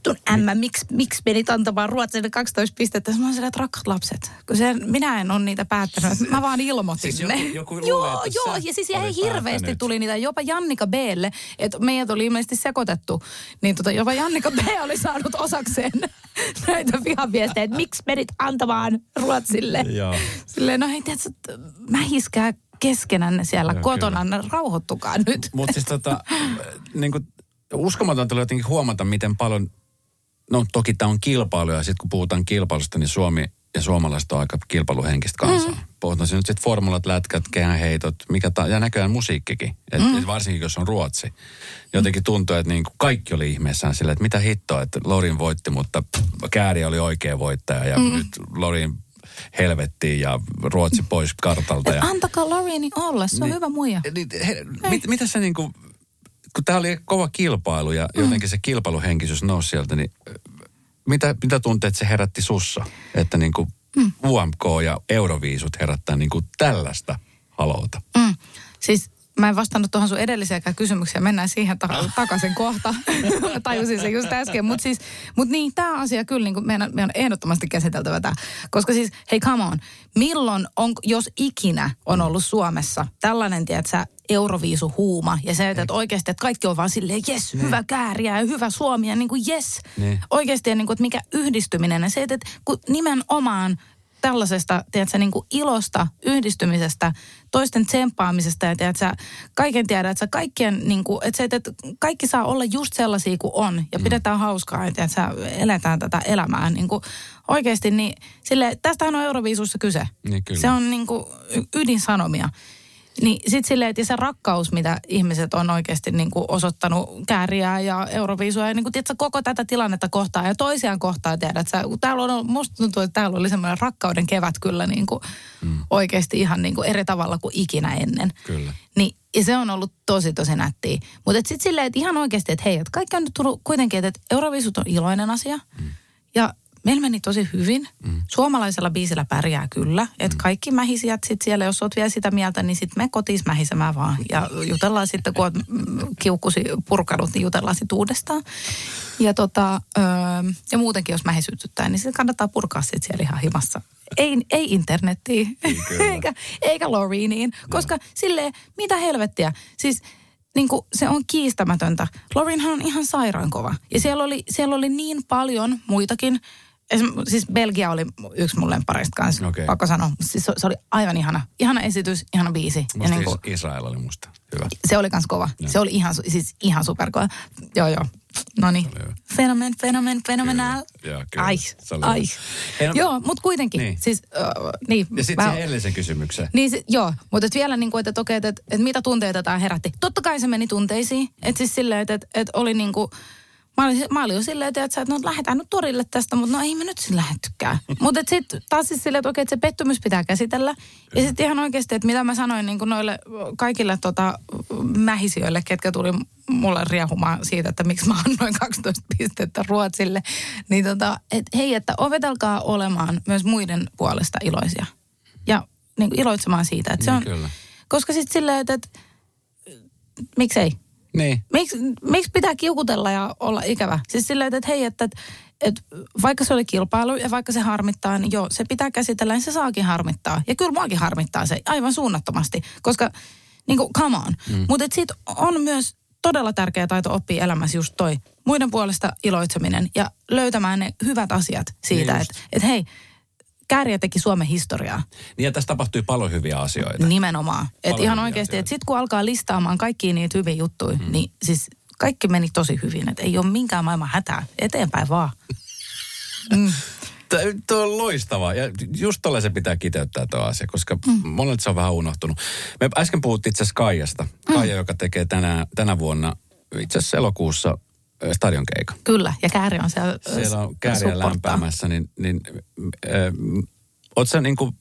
Tuon ämmä, miksi, miksi menit antamaan Ruotsille 12 pistettä? Mä silleen, että rakkaat lapset. Kun se, minä en ole niitä päättänyt. Mä vaan ilmoitin Siis ne. joku- joku luulee, joo, että joo. Ja siis ihan hirveästi tuli niitä. Jopa Jannika Blle, että meidät oli ilmeisesti sekoitettu. Niin tota, jopa Jannika B oli saanut osakseen näitä vihaviestejä, että miksi menit antamaan Ruotsille. Joo. Silleen, no hei, tiedätkö, että mähiskää keskenänne siellä Joo, kotona, rauhoittukaa nyt. Mutta siis tota, niin kuin, uskomatonta oli jotenkin huomata, miten paljon, no toki tämä on kilpailu, ja sitten kun puhutaan kilpailusta, niin Suomi ja suomalaiset on aika kilpailuhenkistä kansaa. Mm. Puhutaan nyt sitten formulat, lätkät, kehänheitot, mikä ta- ja näköjään musiikkikin, et, mm. et varsinkin jos on ruotsi. Jotenkin tuntuu, että niin kaikki oli ihmeessään silleen, että mitä hittoa, että Lorin voitti, mutta Kääri oli oikea voittaja, ja mm. nyt Lorin helvettiin ja Ruotsi pois kartalta. Ja... Antakaa Lorini olla, se on Niin. hyvä muija. Niin, he, mit, mitä se niinku, kun tämä oli kova kilpailu ja jotenkin se kilpailuhenkisyys nousi sieltä, niin ö, mitä, mitä tunteet se herätti sussa? Että niin kuin mm. UMK ja Euroviisut herättää niin kuin tällaista halouta. Mm. Siis mä en vastannut tuohon sun edelliseenkään kysymykseen, mennään siihen ta- takaisin kohta. mä tajusin sen just äsken. Mutta siis, mut niin, tämä asia kyllä niin meidän, meidän on ehdottomasti käsiteltävä tämä. Koska siis, hei come on, milloin, on, jos ikinä on ollut Suomessa tällainen, tiedätkö Euroviisu huuma ja se, että oikeasti, että kaikki on vaan silleen, jes, niin. hyvä kääriä ja hyvä Suomi ja niin kuin jes. Niin. Oikeasti, niin kuin, että mikä yhdistyminen ja se, että kun nimenomaan tällaisesta, tiedätkö, niin kuin ilosta, yhdistymisestä, toisten tsemppaamisesta ja tiedätkö, kaiken tiedät, että kaikkien, niin kuin, että, se, että kaikki saa olla just sellaisia kuin on ja mm. pidetään hauskaa ja tiedätkö, eletään tätä elämää niin kuin, oikeasti, niin sille, tästähän on Euroviisussa kyse. Niin, se on niin kuin, ydinsanomia. Niin sit silleen, että se rakkaus, mitä ihmiset on oikeasti niin kuin osoittanut kääriä ja euroviisua ja niin kuin, tiedätkö, koko tätä tilannetta kohtaa ja toisiaan kohtaa tiedät sä, täällä on, musta tuntuu, että täällä oli semmoinen rakkauden kevät kyllä niin kuin mm. oikeasti ihan niin kuin eri tavalla kuin ikinä ennen. Kyllä. Niin, ja se on ollut tosi tosi nättiä. Mutta sitten silleen, että ihan oikeasti, että hei, että kaikki on nyt tullut kuitenkin, että euroviisut on iloinen asia. Mm. Ja meillä meni tosi hyvin. Mm. Suomalaisella biisillä pärjää kyllä. Että mm. kaikki mähisijät sitten siellä, jos oot vielä sitä mieltä, niin sitten me kotiin mähisemään vaan. Ja jutellaan sitten, kun oot kiukkusi purkanut, niin jutellaan sitten uudestaan. Ja, tota, öö, ja muutenkin, jos mähisytyttää, niin sitten kannattaa purkaa sitten siellä ihan himassa. Ei, ei internettiin, eikä, eikä Loreeniin, koska no. silleen, mitä helvettiä. Siis niin kuin, se on kiistämätöntä. Lorinhan on ihan sairaan kova. Ja siellä oli, siellä oli niin paljon muitakin siis Belgia oli yksi mun lemppareista kanssa, okay. pakko sanoa. Siis se, se oli aivan ihana. Ihana esitys, ihana biisi. Musta ja niin kuin, Israel oli musta hyvä. Se oli kans kova. Ja. Se oli ihan, siis ihan superkova. Joo, joo. No niin. Fenomen, fenomen, fenomenal. Joo, kyllä. Ai, ai. Hei, no, joo, mutta kuitenkin. Niin. Siis, uh, niin, ja sitten siihen edellisen kysymykseen. Niin, se, joo. Mutta et vielä niin kuin, että, että, että, että, mitä tunteita tämä herätti. Totta kai se meni tunteisiin. Että siis silleen, että, että, että oli niin kuin, Mä olin, mä olin jo silleen, että, että no lähdetään nyt torille tästä, mutta no ei me nyt sillä lähettykään. mutta sitten taas siis silleen, että okei, että se pettymys pitää käsitellä. Ja sitten ihan oikeasti, että mitä mä sanoin niin kuin noille kaikille tota, mähisijöille, ketkä tuli mulle riehumaan siitä, että miksi mä annoin 12 pistettä Ruotsille. Niin tota, että hei, että opetelkaa olemaan myös muiden puolesta iloisia. Ja niin kuin iloitsemaan siitä, että se niin, on... Kyllä. Koska sitten silleen, että, että miksei? Niin. Miksi, miksi pitää kiukutella ja olla ikävä? Siis silleen, että hei, että, että, että vaikka se oli kilpailu ja vaikka se harmittaa, niin joo, se pitää käsitellä, niin se saakin harmittaa. Ja kyllä muakin harmittaa se aivan suunnattomasti, koska niin kuin, come on. Mm. Mutta sitten on myös todella tärkeä taito oppia elämässä just toi. Muiden puolesta iloitseminen ja löytämään ne hyvät asiat siitä, niin että et, hei, Kääriä teki Suomen historiaa. Niin ja tässä tapahtui paljon hyviä asioita. Nimenomaan. Että ihan oikeasti, että sitten kun alkaa listaamaan kaikkia niitä hyviä juttuja, hmm. niin siis kaikki meni tosi hyvin. Että ei ole minkään maailman hätää. Eteenpäin vaan. mm. Tuo on loistava. Ja just tolle se pitää kiteyttää tuo asia, koska mm. monet se on vähän unohtunut. Me äsken puhuttiin itse asiassa Kaijasta. Kaija, mm. joka tekee tänä, tänä vuonna, itse asiassa elokuussa stadionkeikan. Kyllä, ja Kääri on siellä Siellä on Kääriä lämpäämässä, niin, niin äh, sä niin kuin,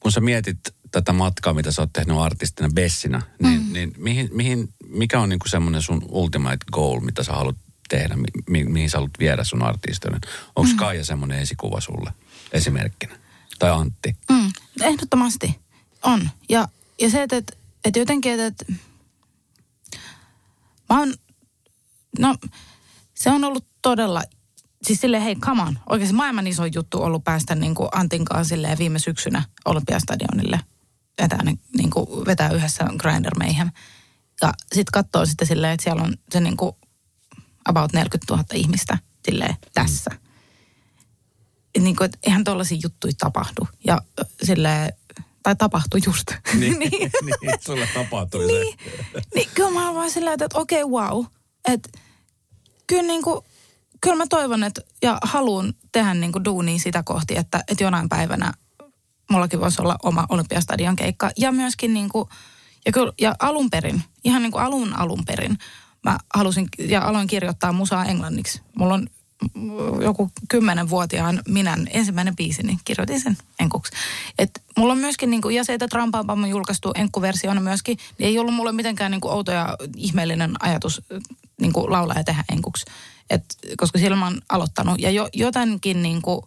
kun sä mietit tätä matkaa, mitä sä oot tehnyt artistina Bessinä, niin, mm. niin mihin, mihin, mikä on niin kuin semmoinen sun ultimate goal, mitä sä haluat tehdä, mi, mihin sä haluat viedä sun artistoinen? Onko mm. Kaija semmoinen esikuva sulle esimerkkinä? Tai Antti? Mm. Ehdottomasti on. Ja, ja se, että, että, että jotenkin, että, että mä oon No, se on ollut todella, siis silleen hei, come on. Oikeasti maailman iso juttu ollut päästä niin kuin Antin kanssa silleen viime syksynä Olympiastadionille. Vetää, niin kuin, vetää yhdessä Grinder Mayhem. Ja sitten katsoo sitten silleen, että siellä on se niin kuin about 40 000 ihmistä silleen tässä. Mm. Niin kuin, että eihän tollaisia juttuja tapahdu. Ja silleen, tai tapahtui just. Niin, niin. niin sulle tapahtui niin, se. niin, kyllä mä oon vaan silleen, että okei, okay, wow. Että kyllä, niin kuin, kyllä mä toivon että, ja haluan tehdä niin kuin duunia sitä kohti, että, että jonain päivänä mullakin voisi olla oma Olympiastadion keikka. Ja myöskin niin kuin, ja, kyllä, ja alun perin, ihan niin kuin alun alun perin, mä halusin ja aloin kirjoittaa musaa englanniksi. Mulla on joku kymmenenvuotiaan minän ensimmäinen biisi, niin kirjoitin sen enkuksi. Et mulla on myöskin, niin kuin, ja se, että Trampaan julkaistu enkkuversiona myöskin, niin ei ollut mulle mitenkään niin outo ja ihmeellinen ajatus niin kuin laulaa ja tehdä enkuksi. Et, koska siellä mä oon aloittanut. Ja jo, jotenkin niin kuin,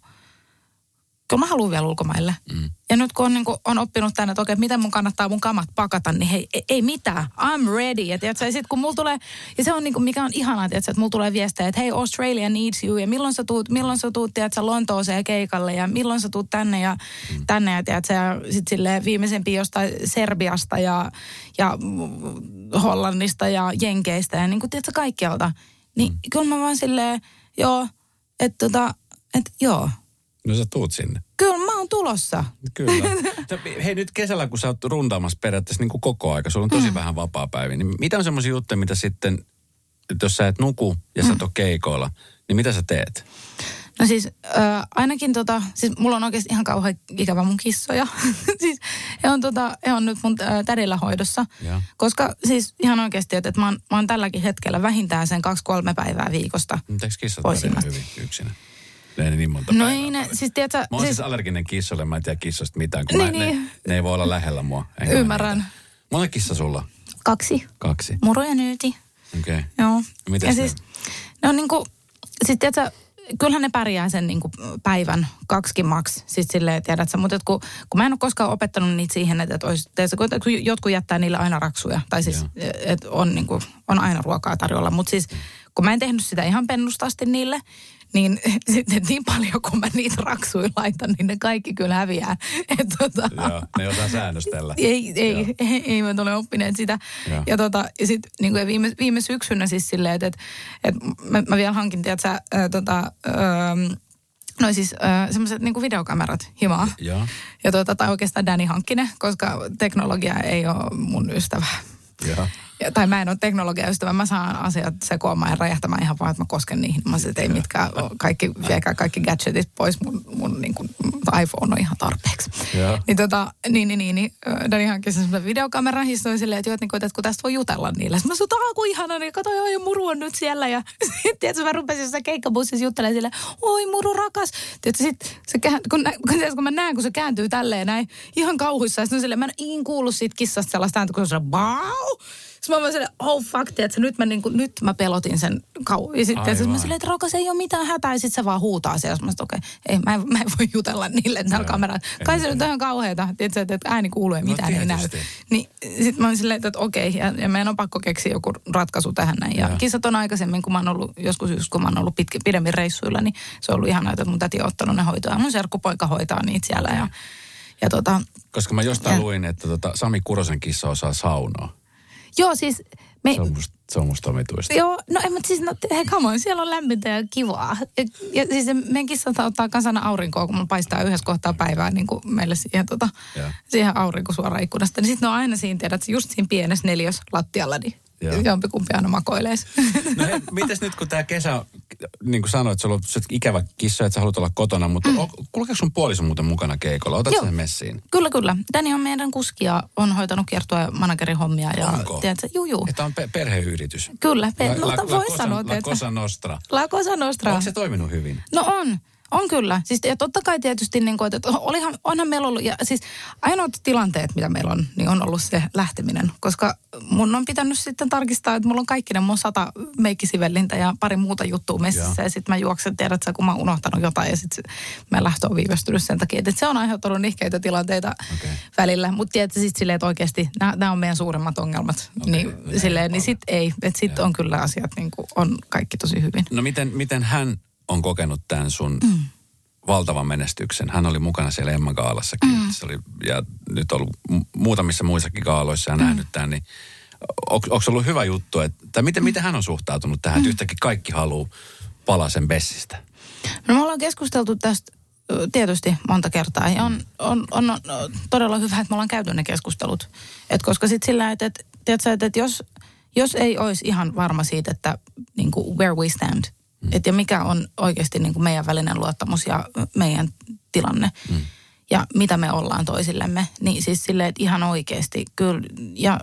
kyllä mä haluan vielä ulkomaille. Mm. Ja nyt kun on, niin kuin, on oppinut tänne, että okei, miten mun kannattaa mun kamat pakata, niin hei, ei, ei mitään. I'm ready. Ja, tiedätkö, ja sit kun mulla tulee, ja se on niin kuin, mikä on ihanaa, tiedätkö, että mulla tulee viestejä, että hei, Australia needs you. Ja milloin sä tuut, milloin sä tuut, tiedätkö, Lontooseen keikalle. Ja milloin sä tuut tänne ja mm. tänne. Ja tiedätkö, ja sit silleen viimeisempi jostain Serbiasta ja, ja Hollannista ja Jenkeistä. Ja niin kuin, tiedätkö, kaikkialta. Niin mm. kyllä mä vaan silleen, joo, että tota, että joo, No sä tuut sinne. Kyllä mä oon tulossa. Kyllä. Hei nyt kesällä, kun sä oot runtaamassa periaatteessa niin kuin koko aika, sulla on tosi mm. vähän vapaa päiviä, niin mitä on semmoisia juttuja, mitä sitten, että jos sä et nuku ja sä mm. et ole keikoilla, niin mitä sä teet? No siis äh, ainakin tota, siis mulla on oikeasti ihan kauhean ikävä mun kissoja. siis he on, tota, he on nyt mun äh, tädillä hoidossa. Ja. Koska siis ihan oikeasti, että, että mä, oon, mä oon tälläkin hetkellä vähintään sen kaksi-kolme päivää viikosta. Mitäks kissat hyvin yksinä? Ne ei niin monta No ei ne, siis tiedätkö... Mä oon siis, siis allerginen kissolle, mä en tiedä kissosta mitään, kun niin, mä, niin. Ne, ne, ei voi olla lähellä mua. Ymmärrän. Monta kissa sulla? Kaksi. Kaksi. Muru ja Nyyti. Okei. Okay. Joo. Miten ja siis, ne on niinku, siis tiedätkö, kyllähän ne pärjää sen niinku päivän kaksikin maks. Siis silleen, tiedätkö, mutta kun, kun mä en ole koskaan opettanut niitä siihen, että, että, olisi, teetkö, kun jotkut jättää niille aina raksuja. Tai siis, että on, niinku, on aina ruokaa tarjolla. Mutta siis, kun mä en tehnyt sitä ihan pennustasti niille, niin sitten niin paljon kun mä niitä raksuja laitan, niin ne kaikki kyllä häviää. Et, tota, Joo, ne osaa säännöstellä. Ei, ei, ei, ei me ole oppineet sitä. Joo. Ja, tota, ja sitten niin viime, viime syksynä siis silleen, että et, et mä, mä vielä hankin, tiedätkö, äh, tota, ähm, No siis äh, semmoiset niinku videokamerat himaa. Ja, ja tota, tai oikeastaan Danny hankkinen, koska teknologia ei ole mun ystävä. Ja tai mä en ole teknologiaystävä, mä saan asiat sekoamaan ja räjähtämään ihan vaan, että mä kosken niihin. Mä että ei mitkään, kaikki, viekää kaikki gadgetit pois, mun, mun niin kuin, iPhone on ihan tarpeeksi. Ja. Niin, tota, niin, niin, niin, niin Dani hankki semmoisen videokameran, istuin silleen, että, että, että kun tästä voi jutella niille. Sitten mä sanoin, että kun ihana, niin kato, joo, muru on nyt siellä. Ja sitten mä rupesin jossain keikkabussissa juttelemaan sille, oi muru rakas. Tietysti sit, se, kun, kun, kun, mä näen, kun se kääntyy tälleen näin, ihan kauhuissa. Ja sitten silleen, mä en kuullut siitä kissasta sellaista ääntä, kun se on wow sitten mä vaan silleen, oh fuck, että nyt mä, niinku, nyt mä pelotin sen kauan. Ja sitten mä silleen, että rakas ei ole mitään hätää. Ja sitten se vaan huutaa siellä. Mä okei, okay, ei, mä, en, mä en voi jutella niille täällä kameralla. Kai se nyt on ihan kauheata, että, että ääni kuuluu ja no, mitään no, ei näy. Niin sitten mä oon silleen, että okei, okay, ja, ja meidän on pakko keksiä joku ratkaisu tähän näin. Ja, ja. kissat on aikaisemmin, kun mä oon ollut, joskus just kun mä oon ollut pitkä, pidemmin reissuilla, niin se on ollut ihanaa, että mun täti on ottanut ne hoitoa. Mun serkkupoika hoitaa niitä siellä. Ja, ja tota, Koska mä jostain ja, luin, että tota, Sami Kurosen kissa osaa saunoa. Joo, siis me, se, on musta, se on musta omituista. Joo, no en, mutta siis, no, hei come on, siellä on lämmintä ja kivaa. Ja, ja siis meidän kissa ottaa kasana aurinkoa, kun mun paistaa yhdessä kohtaa päivää niin kuin meille siihen, tota, siihen aurinko suoraan ikkunasta. Niin sitten ne on aina siinä, tiedät, just siinä pienessä neljäs lattialla, niin Jompikumpi aina makoilee. No hei, mites nyt kun tämä kesä, niin kuin sanoit, sulla on ikävä kissa, että sä haluat olla kotona, mutta mm. kulkeeko sun puoliso muuten mukana keikolla? Otat sen messiin? Kyllä, kyllä. Dani on meidän kuski ja on hoitanut kiertoa managerin hommia. Ja, Onko? Tiedätkö, juu, juu. Että on pe- perheyritys? Kyllä. Pe- la, no, la, voi la, sanoa, La Cosa Nostra. La Cosa Nostra. Onko se toiminut hyvin? No on. On kyllä. Siis, ja totta kai tietysti, niin kuin, että olihan, onhan meillä ollut, ja siis ainoat tilanteet, mitä meillä on, niin on ollut se lähteminen. Koska mun on pitänyt sitten tarkistaa, että mulla on kaikki ne mun sata meikkisivellintä ja pari muuta juttua messissä. Ja, ja sitten mä juoksen, tiedät sä, kun mä oon unohtanut jotain ja sitten mä lähtö on viivästynyt sen takia. Että se on aiheuttanut nihkeitä tilanteita okay. välillä. Mutta tiedätkö siis silleen, että oikeasti nämä on meidän suuremmat ongelmat. Okay. Niin, silleen, niin sitten ei. Että sitten on kyllä asiat niin kuin on kaikki tosi hyvin. No miten, miten hän on kokenut tämän sun mm. valtavan menestyksen. Hän oli mukana siellä Emma Gaalassakin. Mm. Se oli, ja nyt ollut muutamissa muissakin gaaloissa ja mm. nähnyt tämän, niin on, onko ollut hyvä juttu, että, tai miten, mm. miten hän on suhtautunut tähän, mm. että yhtäkkiä kaikki haluaa palasen Bessistä? No me ollaan keskusteltu tästä tietysti monta kertaa. Ja on, on, on, on todella hyvä, että me ollaan käyty ne keskustelut. Et koska sitten sillä, että, että, että, että jos, jos ei olisi ihan varma siitä, että niin kuin where we stand – Mm. Et ja mikä on oikeasti niin kuin meidän välinen luottamus ja meidän tilanne. Mm. Ja mitä me ollaan toisillemme. Niin siis silleen, että ihan oikeasti kyllä. Ja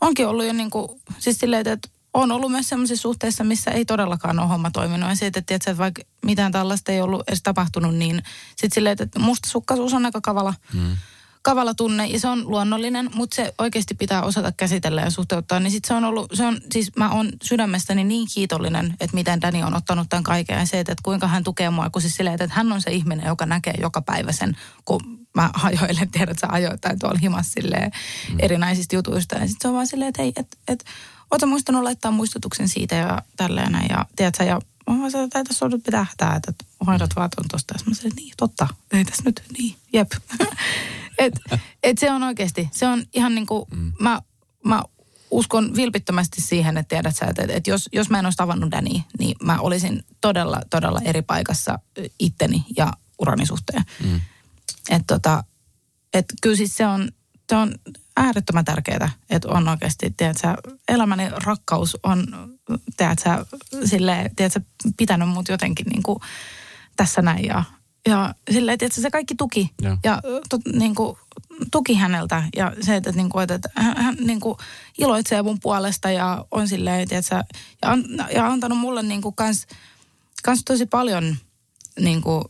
onkin ollut jo niin kuin, siis silleen, että on ollut myös sellaisissa suhteissa, missä ei todellakaan ole homma toiminut. Ja se, että, tiedätkö, että vaikka mitään tällaista ei ollut edes tapahtunut, niin sitten silleen, että mustasukkaisuus on aika kavala, mm. Kavala tunne ja se on luonnollinen, mutta se oikeasti pitää osata käsitellä ja suhteuttaa. Niin sitten se on ollut, se on, siis mä oon sydämestäni niin kiitollinen, että miten Dani on ottanut tämän kaiken ja se, että kuinka hän tukee mua, kun siis silleen, että hän on se ihminen, joka näkee joka päivä sen, kun mä ajoilen, tiedät, että sä ajoittain tuolla himas silleen mm. erinäisistä jutuista. Ja sitten se on vaan silleen, että hei, että et, ootko muistanut laittaa muistutuksen siitä ja tälleen. Ja tiedät sä, ja mä vaan sanoin, että tässä on nyt pitää hätää, että hoidat mm. vaan tuon tosta. Ja mä sanoin, niin totta, ei tässä nyt, niin, jep. et, et se on oikeasti, se on ihan niin kuin, mm. mä, mä uskon vilpittömästi siihen, että tiedät sä, että, että jos, jos mä en olisi tavannut Dani, niin mä olisin todella, todella eri paikassa itteni ja urani suhteen. Mm. Että tota, et kyllä siis se on, se on äärettömän tärkeää, että on oikeasti, tiedätkö, elämäni rakkaus on, tiedätkö, sille, tiedätkö, pitänyt mut jotenkin niin kuin tässä näin ja, ja silleen, tiedätkö, se kaikki tuki ja, ja to, niin kuin, tuki häneltä ja se, että, niin kuin, että hän, hän niin kuin iloitsee mun puolesta ja on silleen, tiedätkö, ja, an, ja antanut mulle niin kuin kans, kans tosi paljon niin kuin,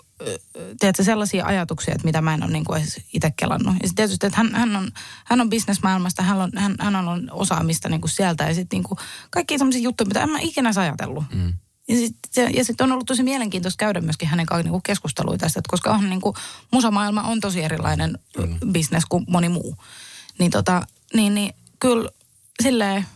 tiedätkö, sellaisia ajatuksia, että mitä mä en ole niin kuin edes itse kelannut. Ja tietysti, että hän, hän on, hän on bisnesmaailmasta, hän on, hän, hän on osaamista niin kuin sieltä ja sitten niin kuin kaikki sellaisia juttuja, mitä en mä ikinä ajatellut. Mm. Ja sitten ja sit on ollut tosi mielenkiintoista käydä myöskin hänen kanssaan niin keskustelua tästä, että koska on niin kuin, musamaailma on tosi erilainen mm. bisnes kuin moni muu. Niin, tota, niin, niin kyllä silleen,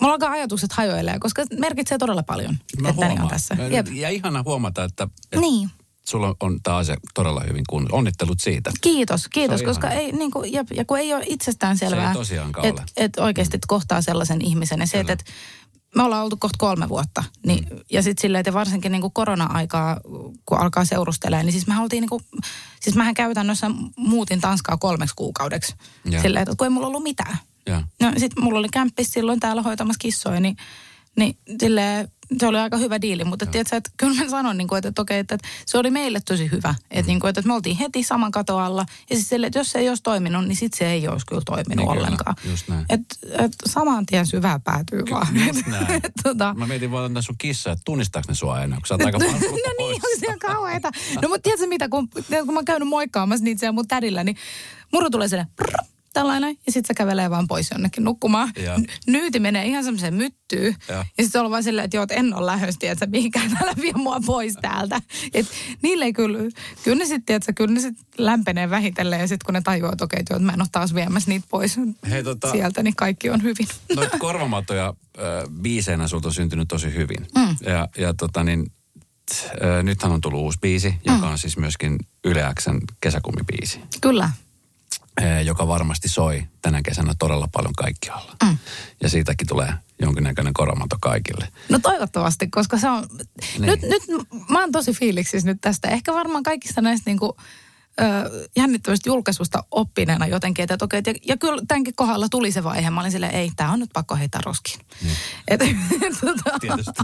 mulla alkaa ajatukset hajoilee, koska merkitsee todella paljon, Mä että on tässä. Jep. Ja ihana huomata, että, että niin. sulla on tämä asia todella hyvin kun Onnittelut siitä. Kiitos, kiitos, koska ei, niin kuin, ja, ja kun ei ole itsestään selvää, että et oikeasti et kohtaa sellaisen ihmisen. Ja se, että et, me ollaan oltu kohta kolme vuotta. Niin, mm. Ja sitten silleen, että varsinkin niin kuin korona-aikaa, kun alkaa seurustelemaan, niin siis me oltiin niin kuin, siis mähän käytännössä muutin Tanskaa kolmeksi kuukaudeksi. Ja. Silleen, että kun ei mulla ollut mitään. Ja. No sitten mulla oli kämppis silloin täällä hoitamassa kissoja, niin, niin silleen, se oli aika hyvä diili, mutta tiedätkö, että kyllä mä sanon, niin kuin, että, että, okei, että, että se oli meille tosi hyvä. Että, mm. niin kuin, että me oltiin heti saman katoalla. Ja siis sille, että jos se ei olisi toiminut, niin sitten se ei olisi kyllä toiminut niin ollenkaan. Että et, saman tien syvää päätyy Ky- vaan. Just näin. tota... Mä mietin vaan että sun kissa, että tunnistaako ne sua enää, kun sä oot aika paljon No niin, on se kauheita. No mutta tiedätkö mitä, kun, kun mä oon käynyt moikkaamassa niitä siellä mun tädillä, niin muru tulee sinne, tällainen, ja sitten se kävelee vaan pois jonnekin nukkumaan. Ja. Nyyti menee ihan semmoiseen myttyyn. Ja, ja sitten se on vaan silleen, että joo, että en ole lähdössä, että mihinkään älä vie mua pois täältä. Et niille ei kyllä, kyllä ne sitten, että kyllä ne sitten lämpenee vähitellen, ja sitten kun ne tajuaa, että okei, että mä en ole taas viemässä niitä pois Hei, tota, sieltä, niin kaikki on hyvin. Noita korvamatoja äh, biiseinä sulta on syntynyt tosi hyvin. Mm. Ja, ja tota niin, äh, nythän on tullut uusi biisi, joka mm. on siis myöskin Yle Xn kesäkummibiisi. Kyllä. Eh, joka varmasti soi tänä kesänä todella paljon kaikkialla. Mm. Ja siitäkin tulee jonkinnäköinen koromato kaikille. No toivottavasti, koska se on... Niin. Nyt, nyt mä oon tosi fiiliksissä nyt tästä. Ehkä varmaan kaikista näistä niinku jännittävästä julkaisusta oppineena jotenkin, että okei, ja, ja kyllä tämänkin kohdalla tuli se vaihe. Mä olin silleen, ei, tämä on nyt pakko heittää roskiin. Mm. Et, tota, Tietysti.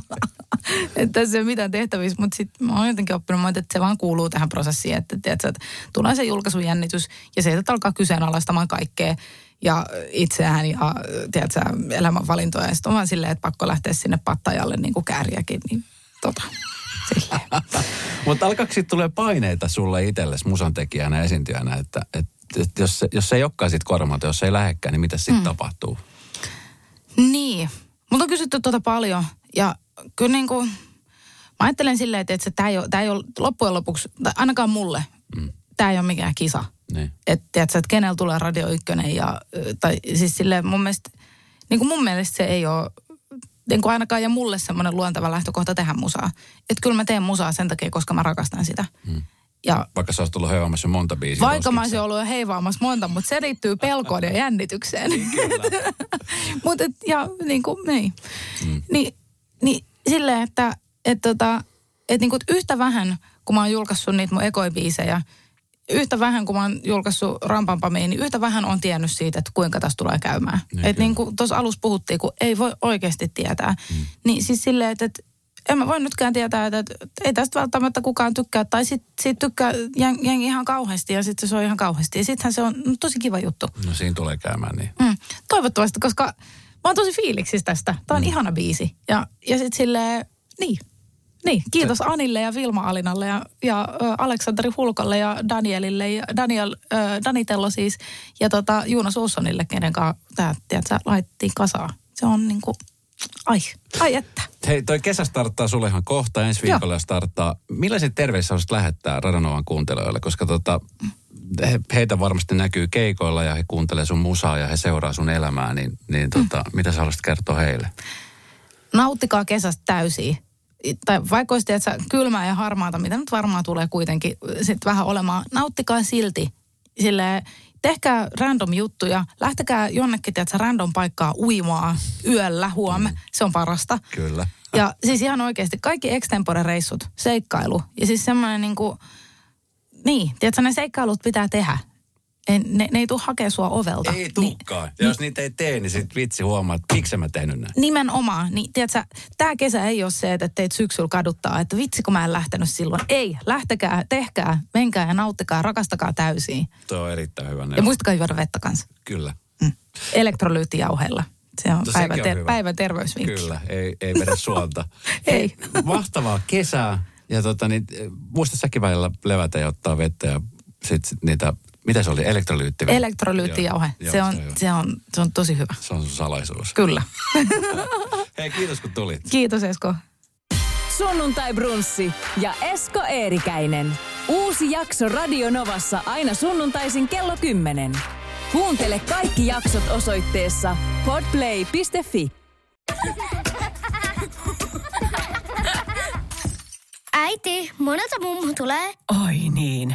että tässä ei ole mitään tehtävissä, mutta sitten mä oon jotenkin oppinut, että se vaan kuuluu tähän prosessiin, että, tiedätkö, että tulee se julkaisun jännitys ja se, että alkaa kyseenalaistamaan kaikkea ja itseään ja tiedätkö, elämänvalintoja. Ja sitten on vaan silleen, että pakko lähteä sinne pattajalle niin kuin kääriäkin, niin tota. Mutta alkaako sitten tulee paineita sulle itsellesi musantekijänä ja esiintyjänä, että, että, että jos, jos ei olekaan sitten kormata, jos ei lähekkään, niin mitä sitten mm. tapahtuu? Niin. Mulla on kysytty tuota paljon ja kyllä niin kuin, mä ajattelen silleen, että, että tämä ei, ole, ei ole loppujen lopuksi, ainakaan mulle, mm. tämä ei ole mikään kisa. Niin. Että tiedätkö, että kenellä tulee Radio ja, tai siis silleen mun mielestä, niin kuin mun mielestä se ei ole niin kuin ainakaan ja mulle semmoinen luonteva lähtökohta tehdä musaa. Että kyllä mä teen musaa sen takia, koska mä rakastan sitä. Hmm. Ja vaikka sä olisit ollut heivaamassa monta biisiä. Vaikka mä olisin ollut jo heivaamassa monta, mutta se liittyy pelkoon ja jännitykseen. Niin, mutta ja niin kuin, niin. Hmm. Ni, niin silleen, että et, tota, et, niin kuin, yhtä vähän, kun mä oon julkaissut niitä mun ekoibiisejä – yhtä vähän, kun mä oon julkaissut Rampampamiin, niin yhtä vähän on tiennyt siitä, että kuinka tässä tulee käymään. Niin, että niin kuin tuossa alussa puhuttiin, kun ei voi oikeasti tietää. Mm. Niin siis silleen, että, että en mä voi nytkään tietää, että, että ei tästä välttämättä kukaan tykkää. Tai sitten sit tykkää jengi ihan kauheasti ja sitten se on ihan kauheasti. Ja sittenhän se on no, tosi kiva juttu. No siinä tulee käymään niin. Mm. Toivottavasti, koska oon tosi fiiliksissä tästä. Tää on mm. ihana biisi. Ja, ja sitten silleen, niin. Niin, kiitos Se... Anille ja Vilma Alinalle ja, ja ä, Aleksanteri Hulkalle ja Danielille ja Daniel, ä, Danitello siis. Ja tota, Juuna Sussonille, kenen kanssa tämä, tiedätkö, laittiin kasaan. Se on niinku, ai, ai että. Hei, toi kesä starttaa sulle ihan kohta, ensi viikolla Joo. starttaa. Millaiset terveiset haluaisit lähettää Radanovan kuuntelijoille? Koska tota, he, heitä varmasti näkyy keikoilla ja he kuuntelee sun musaa ja he seuraa sun elämää, niin, niin tota, mm. mitä sä haluaisit kertoa heille? Nauttikaa kesästä täysin. Tai vaikka olisi että kylmää ja harmaata, mitä nyt varmaan tulee kuitenkin sitten vähän olemaan, nauttikaa silti. Silleen, tehkää random juttuja, lähtekää jonnekin, että random paikkaa uimaa yöllä huom, mm. se on parasta. Kyllä. Ja siis ihan oikeasti kaikki extempore-reissut, seikkailu ja siis semmoinen niin kuin, niin, tiedätkö, ne seikkailut pitää tehdä. En, ne, ne ei tule hakea sua ovelta. Ei tukkaan. Niin, ja jos niitä ei tee, niin sit vitsi huomaa, että miksi mä tehnyt näin. Nimenomaan. Niin, tiedätkö, tämä kesä ei ole se, että teet syksyllä kaduttaa, että vitsi kun mä en lähtenyt silloin. Ei, lähtekää, tehkää, menkää ja nauttikaa, rakastakaa täysin. Tuo on erittäin hyvä neuvo. Ja muistakaa juoda vettä kanssa. Kyllä. Mm. Elektrolyyttijauheella. Se on, no, päivän, ter- päivän terveysvinkki. Kyllä, ei, ei vedä suolta. ei. Mahtavaa kesää. Ja tota, niin, muista säkin välillä levätä ja ottaa vettä ja sitten sit niitä, mitä se oli, elektrolyytti? Elektrolyyttijauhe. Se on, se, on, se on tosi hyvä. Se on sun salaisuus. Kyllä. Hei, kiitos kun tulit. Kiitos Esko. Sunnuntai Brunssi ja Esko Eerikäinen. Uusi jakso Radio Novassa aina sunnuntaisin kello 10. Kuuntele kaikki jaksot osoitteessa podplay.fi. Äiti, monelta mummu tulee? Oi niin.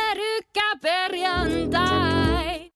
käperiantai.